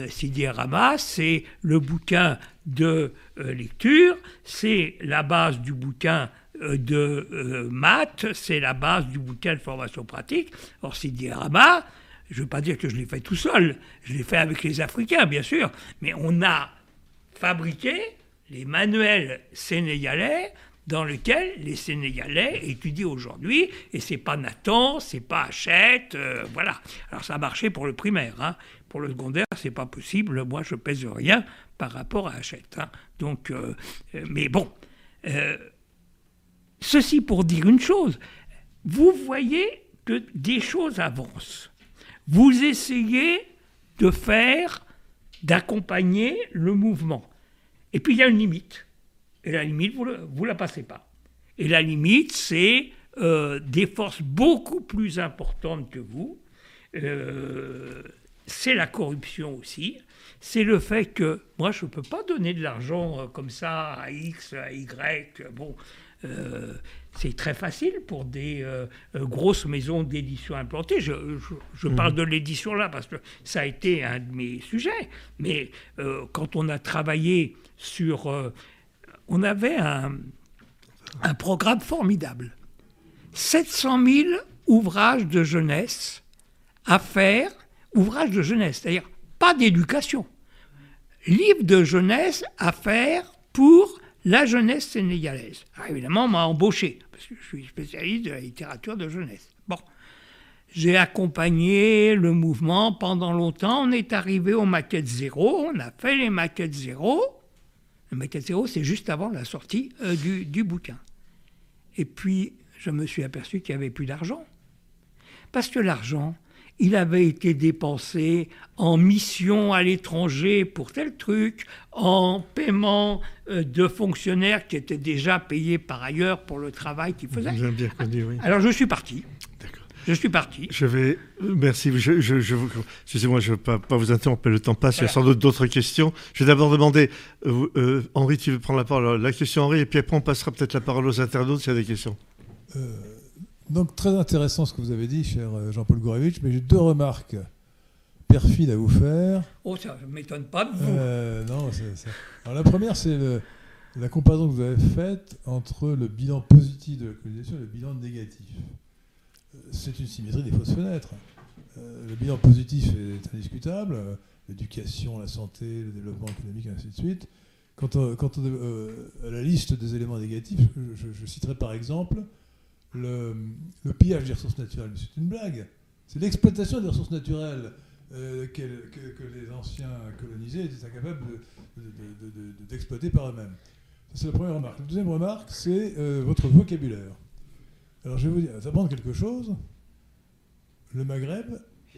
S2: Sidi Rama, c'est le bouquin de lecture, c'est la base du bouquin de maths, c'est la base du bouquin de formation pratique. Or, Sidi Rama, je ne veux pas dire que je l'ai fait tout seul, je l'ai fait avec les Africains, bien sûr, mais on a fabriquer les manuels sénégalais dans lesquels les Sénégalais étudient aujourd'hui, et c'est pas Nathan, c'est pas Hachette, euh, voilà. Alors ça a marché pour le primaire, hein. Pour le secondaire, c'est pas possible. Moi, je pèse rien par rapport à Hachette. Hein. Donc, euh, mais bon. ceci pour dire une chose. Vous voyez que des choses avancent. Vous essayez de faire, d'accompagner le mouvement. Et puis il y a une limite. Et la limite, vous ne la passez pas. Et la limite, c'est euh, des forces beaucoup plus importantes que vous. Euh, c'est la corruption aussi. C'est le fait que moi, je ne peux pas donner de l'argent euh, comme ça à X, à Y. Bon, c'est très facile pour des euh, euh, grosses maisons d'édition implantées. Je, parle mhm. de l'édition là parce que ça a été un de mes sujets. Mais euh, quand on a travaillé sur... on avait un, un, programme formidable. 700 000 ouvrages de jeunesse à faire, ouvrages de jeunesse, c'est-à-dire pas d'éducation. Livres de jeunesse à faire pour la jeunesse sénégalaise. Alors évidemment, on m'a embauché, parce que je suis spécialiste de la littérature de jeunesse. Bon, j'ai accompagné le mouvement pendant longtemps. On est arrivé aux maquettes zéro, on a fait les maquettes zéro. Les maquettes zéro, c'est juste avant la sortie euh, du, du bouquin. Et puis, je me suis aperçu qu'il n'y avait plus d'argent. Parce que l'argent, il avait été dépensé en mission à l'étranger pour tel truc, en paiement euh, de fonctionnaires qui étaient déjà payés par ailleurs pour le travail qu'ils faisaient.
S1: bien connu, oui.
S2: Alors je suis parti. Je suis parti.
S1: Je vais. Euh, merci. Je. Excusez-moi, je ne veux pas, vous interrompre, le temps passe. Il y a sans doute d'autres questions. Je vais d'abord demander. Euh, Henri, tu veux prendre la parole? La question, Henri, et puis après, on passera peut-être la parole aux internautes s'il y a des questions.
S5: Donc très intéressant ce que vous avez dit, cher euh, Jean-Paul Gourevitch, mais j'ai deux remarques perfides à vous faire.
S2: Oh, ça ne m'étonne pas de vous. Euh,
S5: non, Alors la première, c'est la comparaison que vous avez faite entre le bilan positif de la colonisation et le bilan négatif. Euh, c'est une symétrie des fausses fenêtres. le bilan positif est indiscutable, l'éducation, la santé, le développement économique, et ainsi de suite. Quant, à, la liste des éléments négatifs, je citerai par exemple le, pillage des ressources naturelles. C'est une blague. C'est l'exploitation des ressources naturelles euh, que, les anciens colonisés étaient incapables d'exploiter par eux-mêmes. C'est la première remarque. La deuxième remarque, c'est euh, votre vocabulaire. Alors je vais vous dire, apprendre quelque chose. Le Maghreb,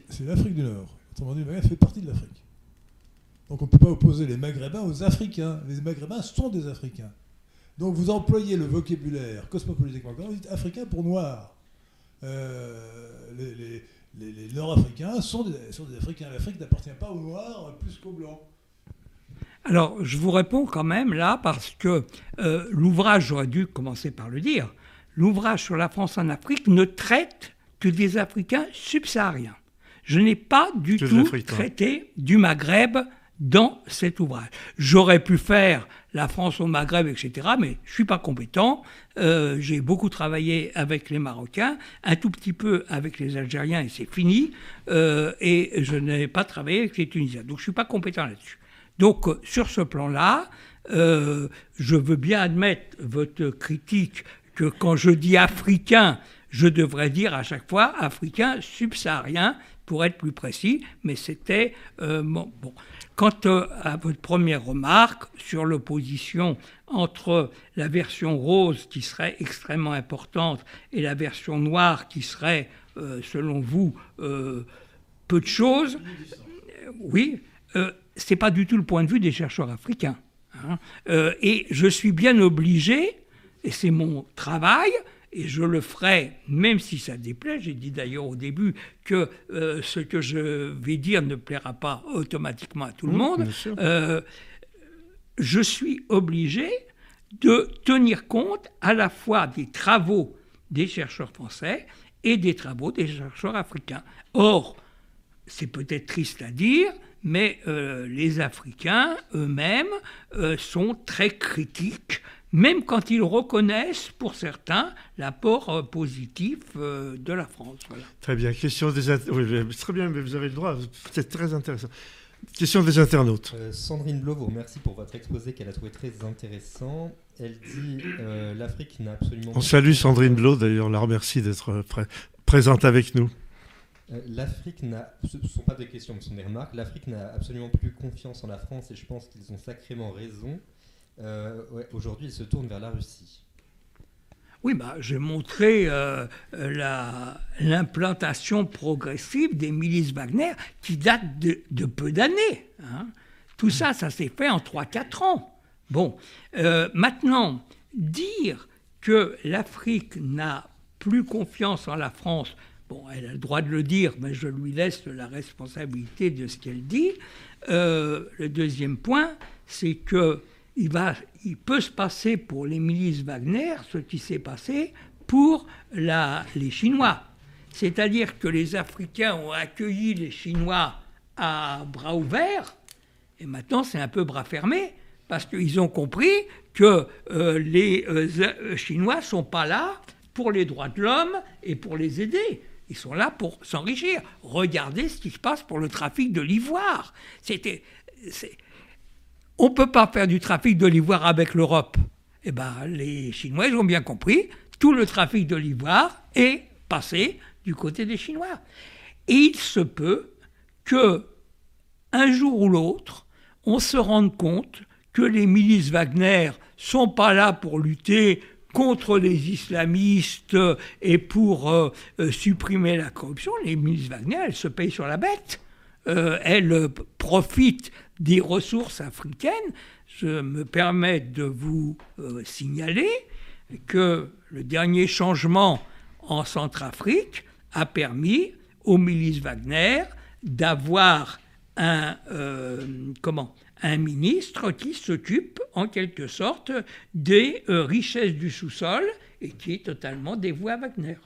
S5: c'est l'Afrique du Nord. Autrement dit, le Maghreb fait partie de l'Afrique. Donc on ne peut pas opposer les Maghrébins aux Africains. Les Maghrébins sont des Africains. Donc vous employez le vocabulaire cosmopolitiquement vous dites africain pour noir. Euh, les, Nord-Africains sont des, Africains. L'Afrique n'appartient pas aux Noirs plus qu'aux Blancs.
S2: Alors, je vous réponds quand même là, parce que euh, l'ouvrage, j'aurais dû commencer par le dire, l'ouvrage sur la France en Afrique ne traite que des Africains subsahariens. Je n'ai pas du tout traité du Maghreb dans cet ouvrage. J'aurais pu faire la France au Maghreb, etc., mais je suis pas compétent. Euh, j'ai beaucoup travaillé avec les Marocains, un tout petit peu avec les Algériens, et c'est fini. Euh, et je n'ai pas travaillé avec les Tunisiens, donc je suis pas compétent là-dessus. Donc euh, sur ce plan-là, je veux bien admettre votre critique que quand je dis africain, je devrais dire à chaque fois africain subsaharien pour être plus précis, mais c'était bon. Quant à votre première remarque sur l'opposition entre la version rose qui serait extrêmement importante et la version noire qui serait, euh, selon vous, euh, peu de choses, euh, oui, ce n'est pas du tout le point de vue des chercheurs africains. Hein. et je suis bien obligé, et c'est mon travail, et je le ferai même si ça déplaît. J'ai dit d'ailleurs au début que euh, ce que je vais dire ne plaira pas automatiquement à tout le mmh, monde. Euh, je suis obligé de tenir compte à la fois des travaux des chercheurs français et des travaux des chercheurs africains. Or, c'est peut-être triste à dire, mais euh, les Africains eux-mêmes sont très critiques même quand ils reconnaissent, pour certains, l'apport euh, positif euh, de la France.
S1: Très bien. Question des oui, très bien, mais vous avez le droit. C'est très intéressant. Question des internautes.
S4: Euh, Sandrine Blovo, merci pour votre exposé qu'elle a trouvé très intéressant. Elle dit l'Afrique n'a absolument.
S1: On salue Sandrine Blo, d'ailleurs, on la remercie d'être présente avec nous.
S6: Euh, L'Afrique n'a, ce ne sont pas des questions, mais ce sont des remarques. L'Afrique n'a absolument plus confiance en la France et je pense qu'ils ont sacrément raison. Euh, Aujourd'hui, ils se tournent vers la Russie.
S2: Oui, bah, j'ai montré euh, la- l'implantation progressive des milices Wagner qui date de, peu d'années. hein. Tout ça, ça s'est fait en 3-4 ans. Bon, euh, maintenant, dire que l'Afrique n'a plus confiance en la France, bon, elle a le droit de le dire, mais je lui laisse la responsabilité de ce qu'elle dit. Le deuxième point, c'est que il, peut se passer pour les milices Wagner ce qui s'est passé pour les Chinois. C'est-à-dire que les Africains ont accueilli les Chinois à bras ouverts, et maintenant c'est un peu bras fermés, parce qu'ils ont compris que euh, les euh, Z- Chinois ne sont pas là pour les droits de l'homme et pour les aider. Ils sont là pour s'enrichir. Regardez ce qui se passe pour le trafic de l'ivoire. C'était, on ne peut pas faire du trafic de l'ivoire avec l'Europe. Eh ben, les Chinois, ils ont bien compris, tout le trafic de l'ivoire est passé du côté des Chinois. Et il se peut que, un jour ou l'autre, on se rende compte que les milices Wagner sont pas là pour lutter contre les islamistes et pour euh, euh, supprimer la corruption. Les milices Wagner, elles se payent sur la bête. Euh, elles euh, profitent des ressources africaines. Je me permets de vous euh, signaler que le dernier changement en Centrafrique a permis aux milices Wagner d'avoir un, euh, comment, un ministre qui s'occupe en quelque sorte des euh, richesses du sous-sol et qui est totalement dévoué à Wagner.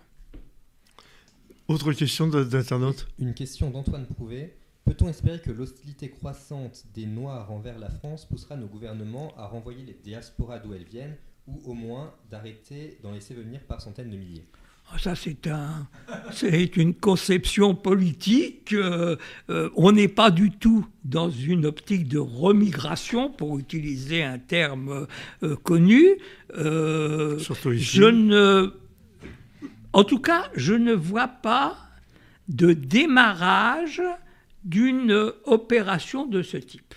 S1: Autre question d'internaute?
S6: Une question d'Antoine Prouvé. Peut-on espérer que l'hostilité croissante des Noirs envers la France poussera nos gouvernements à renvoyer les diasporas d'où elles viennent ou au moins d'arrêter d'en laisser venir par centaines de milliers?
S2: Ah, Ça, c'est un, c'est une conception politique. euh, euh, on n'est pas du tout dans une optique de remigration, pour utiliser un terme euh, connu. Euh,
S1: Surtout ici.
S2: je ne, en tout cas, je ne vois pas de démarrage d'une opération de ce type.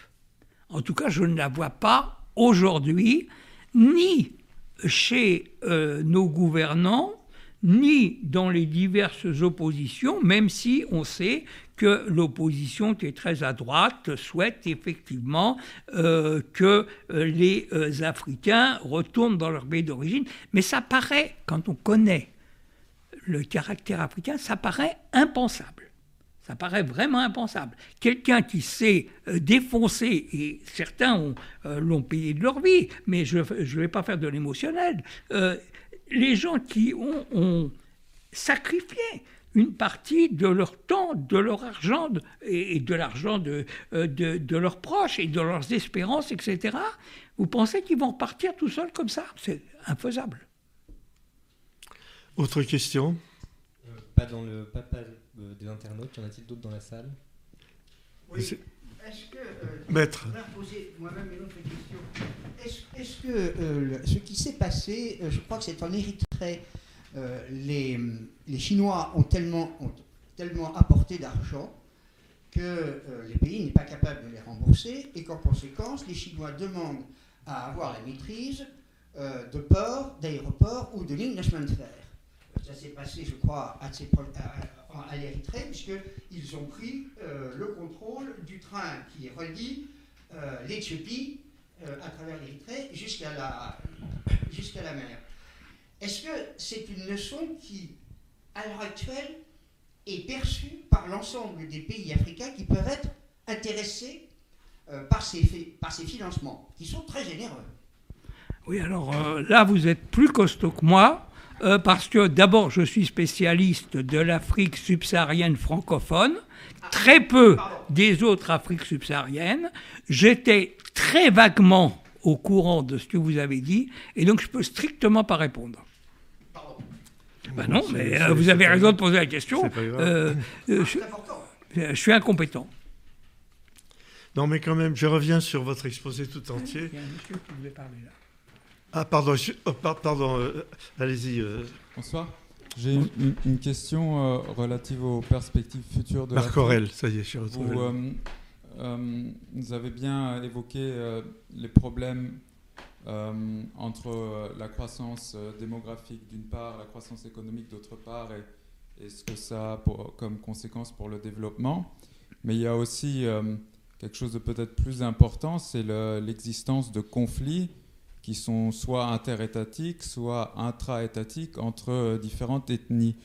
S2: En tout cas, je ne la vois pas aujourd'hui, ni chez euh, nos gouvernants, ni dans les diverses oppositions, même si on sait que l'opposition qui est très à droite souhaite effectivement euh, que euh, les Africains retournent dans leur pays d'origine. Mais ça paraît, quand on connaît le caractère africain, ça paraît impensable. Ça paraît vraiment impensable. Quelqu'un qui s'est euh, défoncé, et certains ont, euh, l'ont payé de leur vie, mais je ne vais pas faire de l'émotionnel. Euh, les gens qui ont, ont sacrifié une partie de leur temps, de leur argent de- et, de l'argent de, de, de leurs proches et de leurs espérances, etc., vous pensez qu'ils vont repartir tout seuls comme ça? C'est infaisable.
S1: Autre question?
S6: Euh, Pas dans le papa des internautes, y en a-t-il d'autres dans la salle?
S3: Oui. Est-ce que. euh,
S1: Maître.
S3: Je poser moi-même une autre question. Est-ce est-ce que euh, le- ce qui s'est passé, euh, je crois que c'est en Érythrée, euh, les, les Chinois ont tellement, ont tellement apporté d'argent que euh, les pays n'est pas capable de les rembourser et qu'en conséquence, les Chinois demandent à avoir la maîtrise euh, de ports, d'aéroports ou de lignes de chemin de fer. Ça s'est passé, je crois, à, ces pro- à- à- l'Érythrée, puisqu'ils ont pris euh, le contrôle du train qui relie euh, l'Éthiopie euh, à travers l'Érythrée jusqu'à la, jusqu'à la mer. Est-ce que c'est une leçon qui, à l'heure actuelle, est perçue par l'ensemble des pays africains qui peuvent être intéressés par, ces, par ces financements, qui sont très généreux?
S2: Oui, alors là, vous êtes plus costaud que moi, euh, parce que d'abord, je suis spécialiste de l'Afrique subsaharienne francophone, très peu des autres Afriques subsahariennes. J'étais très vaguement au courant de ce que vous avez dit, et donc je peux strictement pas répondre.
S3: Pardon.
S2: Ben non, mais euh, vous avez raison de poser la question. Euh, euh, je,
S3: C'est important.
S2: je suis incompétent.
S1: Non, mais quand même, je reviens sur votre exposé tout entier.
S2: Il y a un monsieur qui voulait parler là.
S1: Ah, pardon, je- oh, par- pardon, euh, allez-y. euh,
S7: Bonsoir. J'ai une, une, question euh, relative aux perspectives futures de
S1: Marc Aurel, ça y est, je suis retrouvé.
S7: Vous, avez bien évoqué les problèmes entre la croissance démographique d'une part, la croissance économique d'autre part, et, et ce que ça a pour- comme conséquence pour le développement. Mais il y a aussi quelque chose de peut-être plus important, c'est le- l'existence de conflits qui sont soit interétatiques, soit intra-étatiques entre euh, différentes ethnies.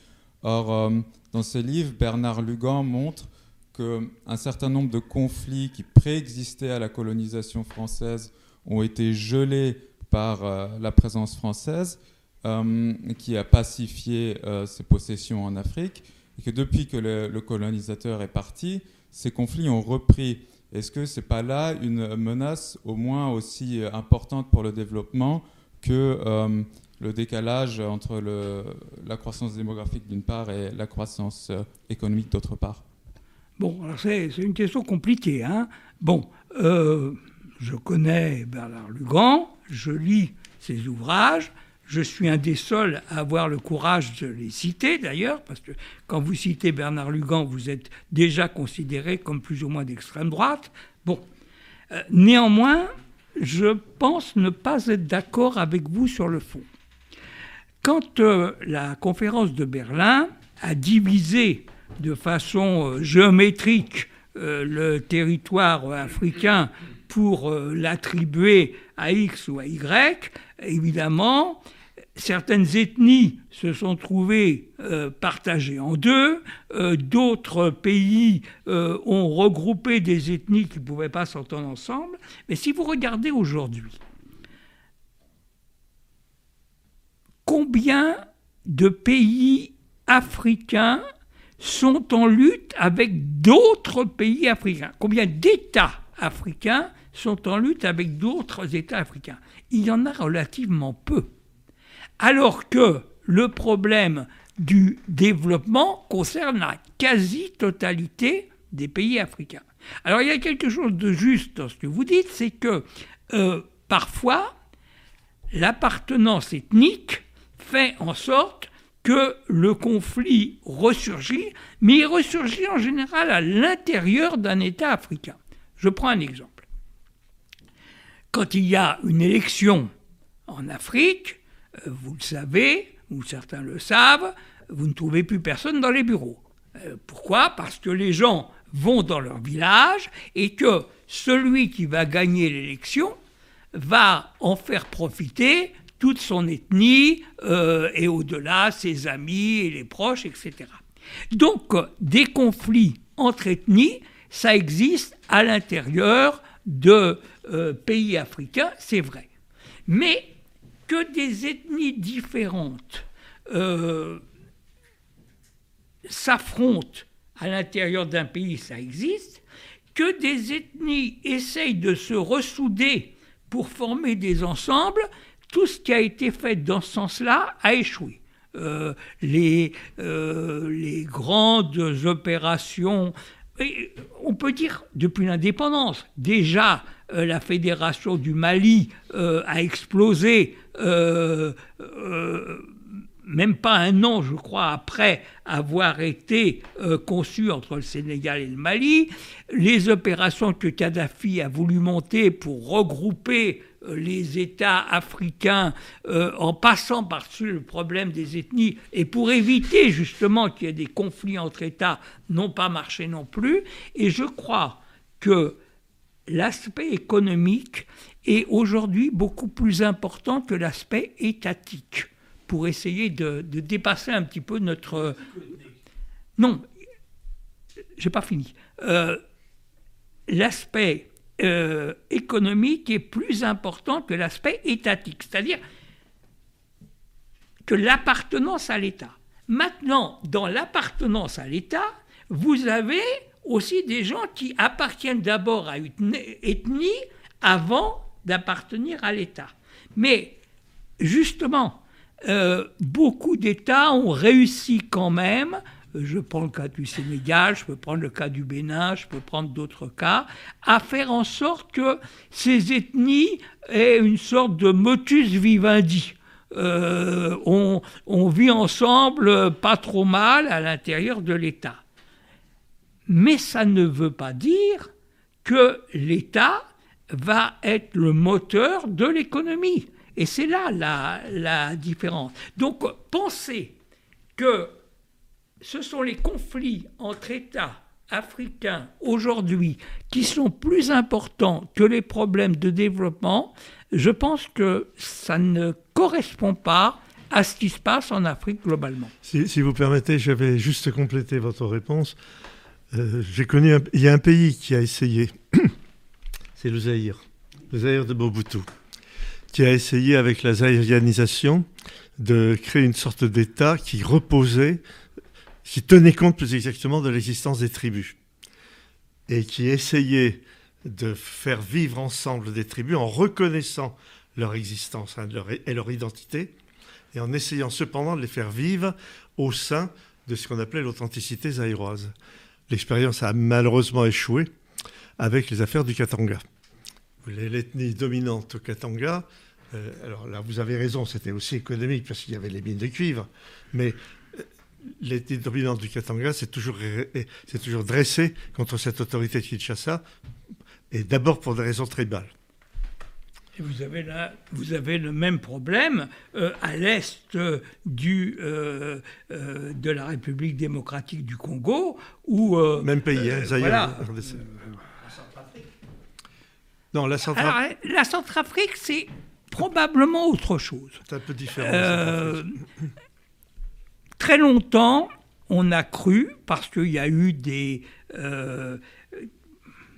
S7: Or, euh, dans ce livre, Bernard Lugan montre qu'un certain nombre de conflits qui préexistaient à la colonisation française ont été gelés par euh, la présence française, qui a pacifié ses possessions en Afrique, et que depuis que le colonisateur est parti, ces conflits ont repris. Est-ce que c'est pas là une menace au moins aussi euh, importante pour le développement que euh, le décalage entre la croissance démographique d'une part et la croissance euh, économique d'autre part?
S2: Bon, alors c'est une question compliquée. Hein bon, je connais Bernard Lugan, je lis ses ouvrages, je suis un des seuls à avoir le courage de les citer d'ailleurs, parce que quand vous citez Bernard Lugan, vous êtes déjà considéré comme plus ou moins d'extrême droite. Bon, Euh, néanmoins, je pense ne pas être d'accord avec vous sur le fond. Quand euh, la conférence de Berlin a divisé de façon euh, géométrique le territoire africain pour l'attribuer à X ou à Y, évidemment, certaines ethnies se sont trouvées euh, partagées en deux, euh, d'autres pays euh, ont regroupé des ethnies qui ne pouvaient pas s'entendre ensemble. Mais si vous regardez aujourd'hui, combien de pays africains sont en lutte avec d'autres pays africains? Combien d'États africains sont en lutte avec d'autres États africains? Il y en a relativement peu. Alors que le problème du développement concerne la quasi-totalité des pays africains. Alors il y a quelque chose de juste dans ce que vous dites, c'est que euh, parfois l'appartenance ethnique fait en sorte que le conflit ressurgit, mais il ressurgit en général à l'intérieur d'un État africain. Je prends un exemple. Quand il y a une élection en Afrique, vous le savez, ou certains le savent, vous ne trouvez plus personne dans les bureaux. Euh, pourquoi? Parce que les gens vont dans leur village et que celui qui va gagner l'élection va en faire profiter toute son ethnie euh, et au-delà ses amis et les proches, etc. Donc euh, des conflits entre ethnies, ça existe à l'intérieur de euh, pays africains, c'est vrai. Mais que des ethnies différentes euh, s'affrontent à l'intérieur d'un pays, ça existe. Que des ethnies essayent de se ressouder pour former des ensembles, tout ce qui a été fait dans ce sens-là a échoué. Euh, les, euh, les grandes opérations, on peut dire depuis l'indépendance, déjà la fédération du Mali a explosé euh, euh, même pas un an, je crois, après avoir été euh, conçu entre le Sénégal et le Mali, les opérations que Kadhafi a voulu monter pour regrouper les États africains en passant par-dessus le problème des ethnies et pour éviter justement qu'il y ait des conflits entre États n'ont pas marché non plus. Et je crois que l'aspect économique est aujourd'hui beaucoup plus important que l'aspect étatique pour essayer de, de dépasser un petit peu notre... Non, j'ai pas fini. Euh, l'aspect euh, économique est plus important que l'aspect étatique, c'est-à-dire que l'appartenance à l'État. Maintenant, dans l'appartenance à l'État, vous avez aussi des gens qui appartiennent d'abord à une ethnie avant d'appartenir à l'État. Mais justement, euh, beaucoup d'États ont réussi quand même, je prends le cas du Sénégal, je peux prendre le cas du Bénin, je peux prendre d'autres cas, à faire en sorte que ces ethnies aient une sorte de motus vivendi. euh, on, on vit ensemble pas trop mal à l'intérieur de l'État. Mais ça ne veut pas dire que l'État va être le moteur de l'économie. Et c'est là la, différence. Donc, penser que ce sont les conflits entre États africains aujourd'hui qui sont plus importants que les problèmes de développement, je pense que ça ne correspond pas à ce qui se passe en Afrique globalement.
S1: Si, vous permettez, je vais juste compléter votre réponse. Euh, j'ai connu, il y a un pays qui a essayé, c'est le Zaïre, le Zaïre de Mobutu, qui a essayé avec la zaïrianisation de créer une sorte d'État qui reposait qui tenait compte plus exactement de l'existence des tribus et qui essayait de faire vivre ensemble des tribus en reconnaissant leur existence hein, et leur identité, et en essayant cependant de les faire vivre au sein de ce qu'on appelait l'authenticité zaïroise. L'expérience a malheureusement échoué avec les affaires du Katanga. L'ethnie dominante au Katanga, euh, alors là vous avez raison, c'était aussi économique parce qu'il y avait les mines de cuivre, mais l'État dominante du Katanga s'est toujours, toujours dressé contre cette autorité de Kinshasa, et d'abord pour des raisons tribales.
S2: Et vous avez, là, vous avez le même problème euh, à l'est du, euh, euh, de la République démocratique du Congo, où...
S1: même pays, hein, voilà. Non, la
S2: Centrafrique. la Centrafrique, c'est probablement autre chose.
S1: C'est un peu différent.
S2: Très longtemps, on a cru, parce qu'il y a eu des, euh,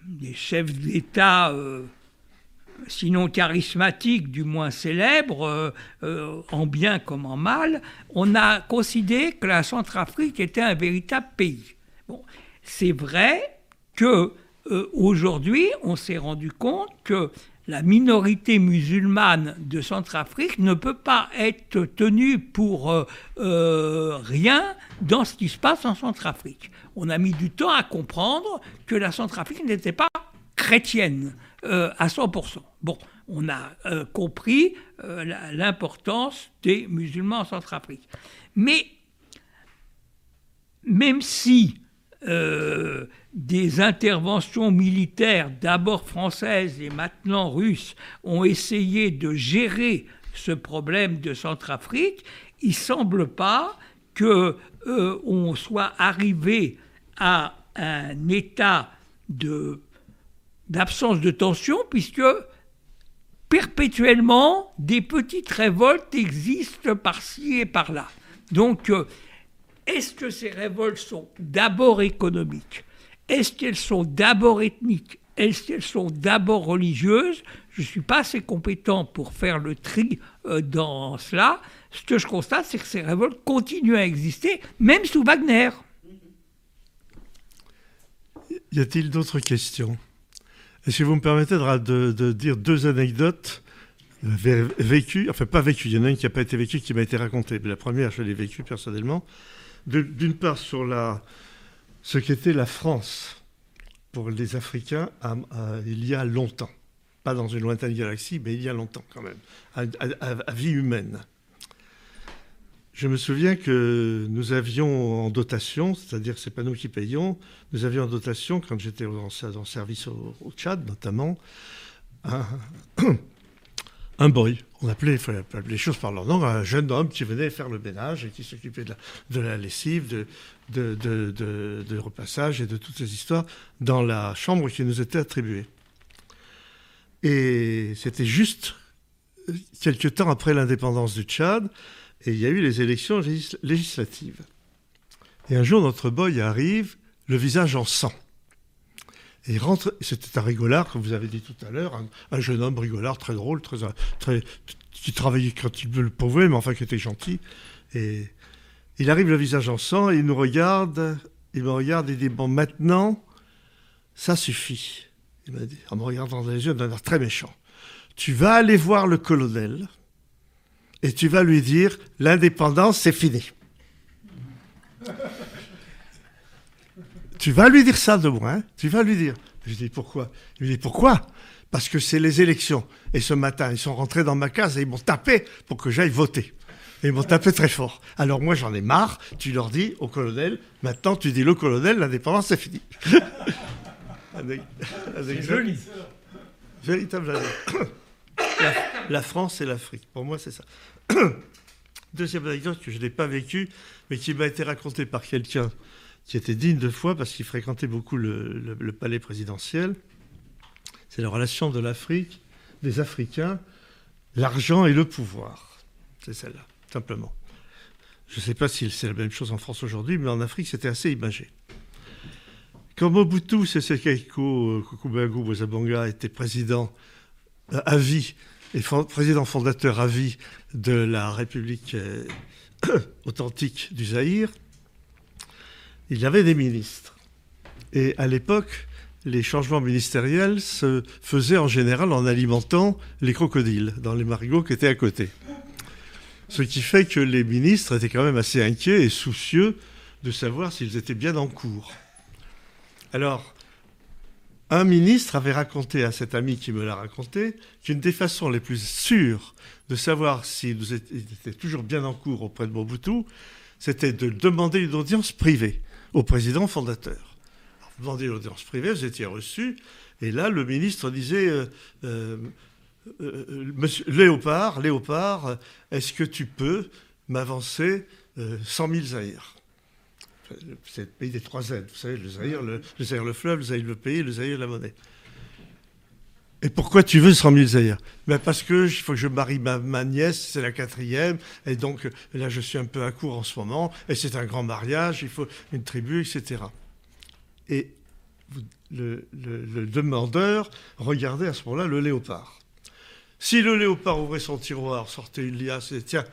S2: des chefs d'État, euh, sinon charismatiques, du moins célèbres, euh, en bien comme en mal, on a considéré que la Centrafrique était un véritable pays. Bon, c'est vrai que aujourd'hui, on s'est rendu compte que la minorité musulmane de Centrafrique ne peut pas être tenue pour euh, euh, rien dans ce qui se passe en Centrafrique. On a mis du temps à comprendre que la Centrafrique n'était pas chrétienne euh, à 100%. Bon, on a compris l'importance des musulmans en Centrafrique. Mais même si des interventions militaires, d'abord françaises et maintenant russes, ont essayé de gérer ce problème de Centrafrique, il ne semble pas qu'on euh, soit arrivé à un état d'absence de tension, puisque perpétuellement, des petites révoltes existent par-ci et par-là. Donc, euh, est-ce que ces révoltes sont d'abord économiques? Est-ce qu'elles sont d'abord ethniques? Est-ce qu'elles sont d'abord religieuses? Je ne suis pas assez compétent pour faire le tri euh, dans cela. Ce que je constate, c'est que ces révoltes continuent à exister, même sous Wagner.
S1: Y a-t-il d'autres questions? Est-ce que vous me permettez de, dire deux anecdotes vécues, enfin pas vécues, il y en a une qui n'a pas été vécue, qui m'a été racontée. la première, je l'ai vécue personnellement. D'une part, sur la, ce qu'était la France pour les Africains il y a longtemps. Pas dans une lointaine galaxie, mais il y a longtemps quand même, à, vie humaine. Je me souviens que nous avions en dotation, c'est-à-dire c'est pas nous qui payons, nous avions en dotation, quand j'étais en, service au, Tchad notamment, un, un boy. On appelait, il fallait appeler les choses par leur nom, un jeune homme qui venait faire le ménage et qui s'occupait de la, lessive, de, de, repassage et de toutes ces histoires dans la chambre qui nous était attribuée. Et c'était juste quelques temps après l'indépendance du Tchad, et il y a eu les élections législatives. Et un jour, notre boy arrive, le visage en sang. Et rentre, c'était un rigolard, comme vous avez dit tout à l'heure, un, jeune homme rigolard, très drôle, très, très, qui travaillait quand il le pouvait, mais enfin qui était gentil. Et il arrive le visage en sang, et il nous regarde, il me regarde et dit Bon, maintenant, ça suffit. Il m'a dit, en me regardant dans les yeux d'un air très méchant. Tu vas aller voir le colonel et tu vas lui dire L'indépendance, c'est fini. Tu vas lui dire ça de moi, hein tu vas lui dire. Je dis pourquoi? Il me dit pourquoi? Parce que c'est les élections. Et ce matin, ils sont rentrés dans ma case et ils m'ont tapé pour que j'aille voter. Et ils m'ont tapé très fort. Alors moi, j'en ai marre. Tu leur dis au colonel, maintenant tu dis le colonel, l'indépendance, c'est fini.
S2: c'est joli.
S1: Véritable la, la France et l'Afrique. Pour moi, c'est ça. Deuxième anecdote que je n'ai pas vécue, mais qui m'a été racontée par quelqu'un qui était digne de foi parce qu'il fréquentait beaucoup le, palais présidentiel. C'est la relation de l'Afrique, des Africains, l'argent et le pouvoir. C'est celle-là, simplement. Je ne sais pas si c'est la même chose en France aujourd'hui, mais en Afrique, c'était assez imagé. Quand Mobutu Sese Keko Kukubagu Bozabanga était président euh, à vie et président fondateur à vie de la République euh, authentique du Zaïre, il y avait des ministres. Et à l'époque, les changements ministériels se faisaient en général en alimentant les crocodiles dans les marigots qui étaient à côté. Ce qui fait que les ministres étaient quand même assez inquiets et soucieux de savoir s'ils étaient bien en cours. Alors, un ministre avait raconté à cet ami qui me l'a raconté qu'une des façons les plus sûres de savoir s'il était toujours bien en cours auprès de Mobutu, c'était de demander une audience privée au président fondateur. vous demandez l'audience privée, vous étiez reçu, et là, le ministre disait euh, euh, euh, Monsieur Léopard, Léopard, est-ce que tu peux m'avancer 100 000 zaïrs? C'est le pays des trois Z, vous savez, le Zaïre, le, le le fleuve, le Zaïre le pays, le Zaïre la monnaie. Et pourquoi tu veux 100 000 zaïrs ben Parce que il faut que je marie ma, nièce, c'est la quatrième, et donc là je suis un peu à court en ce moment, et c'est un grand mariage, il faut une tribu, etc. Et le, demandeur regardait à ce moment-là le léopard. Si le léopard ouvrait son tiroir, sortait une liasse et tiens,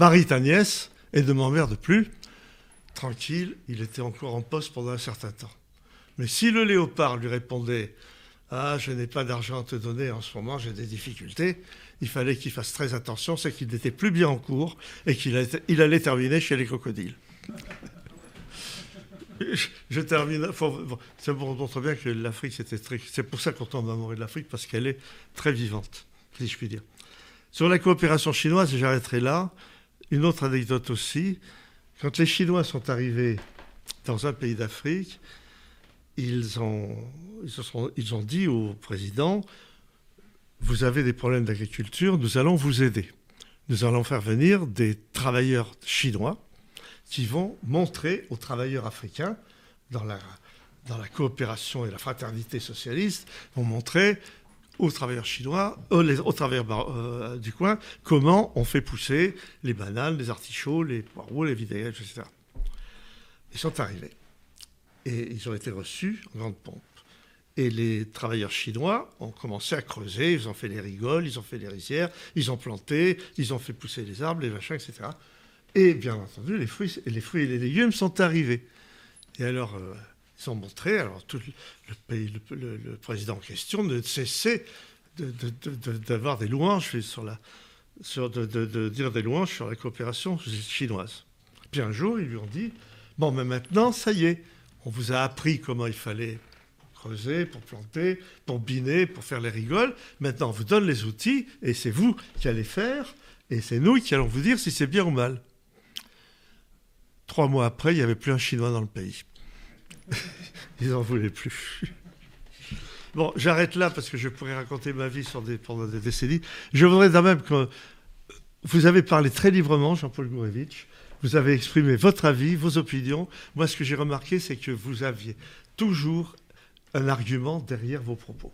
S1: marie ta nièce, et ne m'emmerde plus, tranquille, il était encore en poste pendant un certain temps. Mais si le léopard lui répondait ah, je n'ai pas d'argent à te donner en ce moment, j'ai des difficultés. Il fallait qu'il fasse très attention, c'est qu'il n'était plus bien en cours et qu'il allait terminer chez les crocodiles. je, termine. ça montre bien que l'Afrique, c'était très. C'est pour ça qu'on tombe amoureux de l'Afrique, parce qu'elle est très vivante, si je puis dire. Sur la coopération chinoise, j'arrêterai là. Une autre anecdote aussi. Quand les Chinois sont arrivés dans un pays d'Afrique, ils ont, ils, ont dit au président, vous avez des problèmes d'agriculture, nous allons vous aider. Nous allons faire venir des travailleurs chinois qui vont montrer aux travailleurs africains, dans la, coopération et la fraternité socialiste, vont montrer aux travailleurs chinois, aux, travailleurs euh, du coin, comment on fait pousser les bananes, les artichauts, les poireaux, les vinaigrettes, etc. Ils sont arrivés. Et ils ont été reçus en grande pompe. Et les travailleurs chinois ont commencé à creuser, ils ont fait les rigoles, ils ont fait les rizières, ils ont planté, ils ont fait pousser les arbres, les machins, etc. Et bien entendu, les fruits, et les légumes sont arrivés. Et alors, euh, ils ont montré, alors tout le, pays, le, président en question ne cessait d'avoir des louanges sur la, sur de, dire des louanges sur la coopération chinoise. Puis un jour, ils lui ont dit, bon, mais maintenant, ça y est, on vous a appris comment il fallait creuser, pour planter, pour biner, pour faire les rigoles. Maintenant, on vous donne les outils et c'est vous qui allez faire et c'est nous qui allons vous dire si c'est bien ou mal. Trois mois après, il n'y avait plus un Chinois dans le pays. Ils n'en voulaient plus. Bon, j'arrête là parce que je pourrais raconter ma vie pendant des décennies. Je voudrais quand même que vous avez parlé très librement, Jean-Paul Gourevitch, vous avez exprimé votre avis, vos opinions. Moi, ce que j'ai remarqué, c'est que vous aviez toujours un argument derrière vos propos.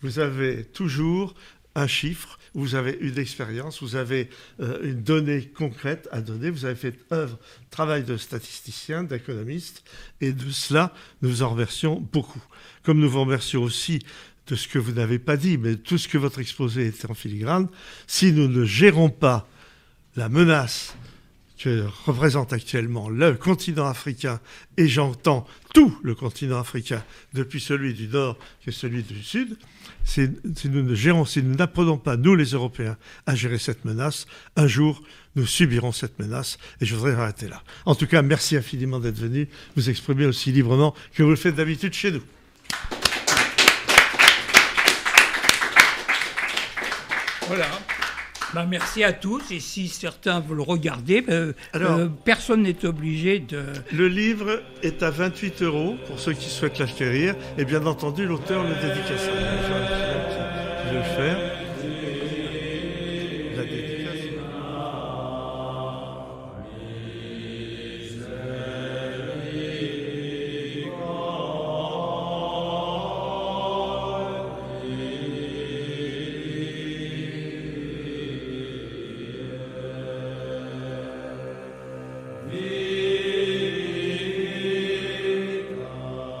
S1: Vous avez toujours un chiffre, vous avez une expérience, vous avez euh, une donnée concrète à donner, vous avez fait œuvre, travail de statisticien, d'économiste, et de cela, nous en remercions beaucoup. Comme nous vous remercions aussi de ce que vous n'avez pas dit, mais tout ce que votre exposé était en filigrane, si nous ne gérons pas la menace que représente actuellement le continent africain, et j'entends tout le continent africain, depuis celui du Nord que celui du Sud, si, nous ne gérons, si nous n'apprenons pas, nous les Européens, à gérer cette menace, un jour, nous subirons cette menace, et je voudrais arrêter là. En tout cas, merci infiniment d'être venu vous exprimer aussi librement que vous le faites d'habitude chez nous.
S2: Voilà. Ben, merci à tous. Et si certains veulent regarder, ben,
S1: Alors-
S2: euh, personne n'est obligé de.
S1: Le livre est à 28 euros pour ceux qui souhaitent l'acquérir. Et bien entendu, l'auteur le dédicace. Je vais le faire.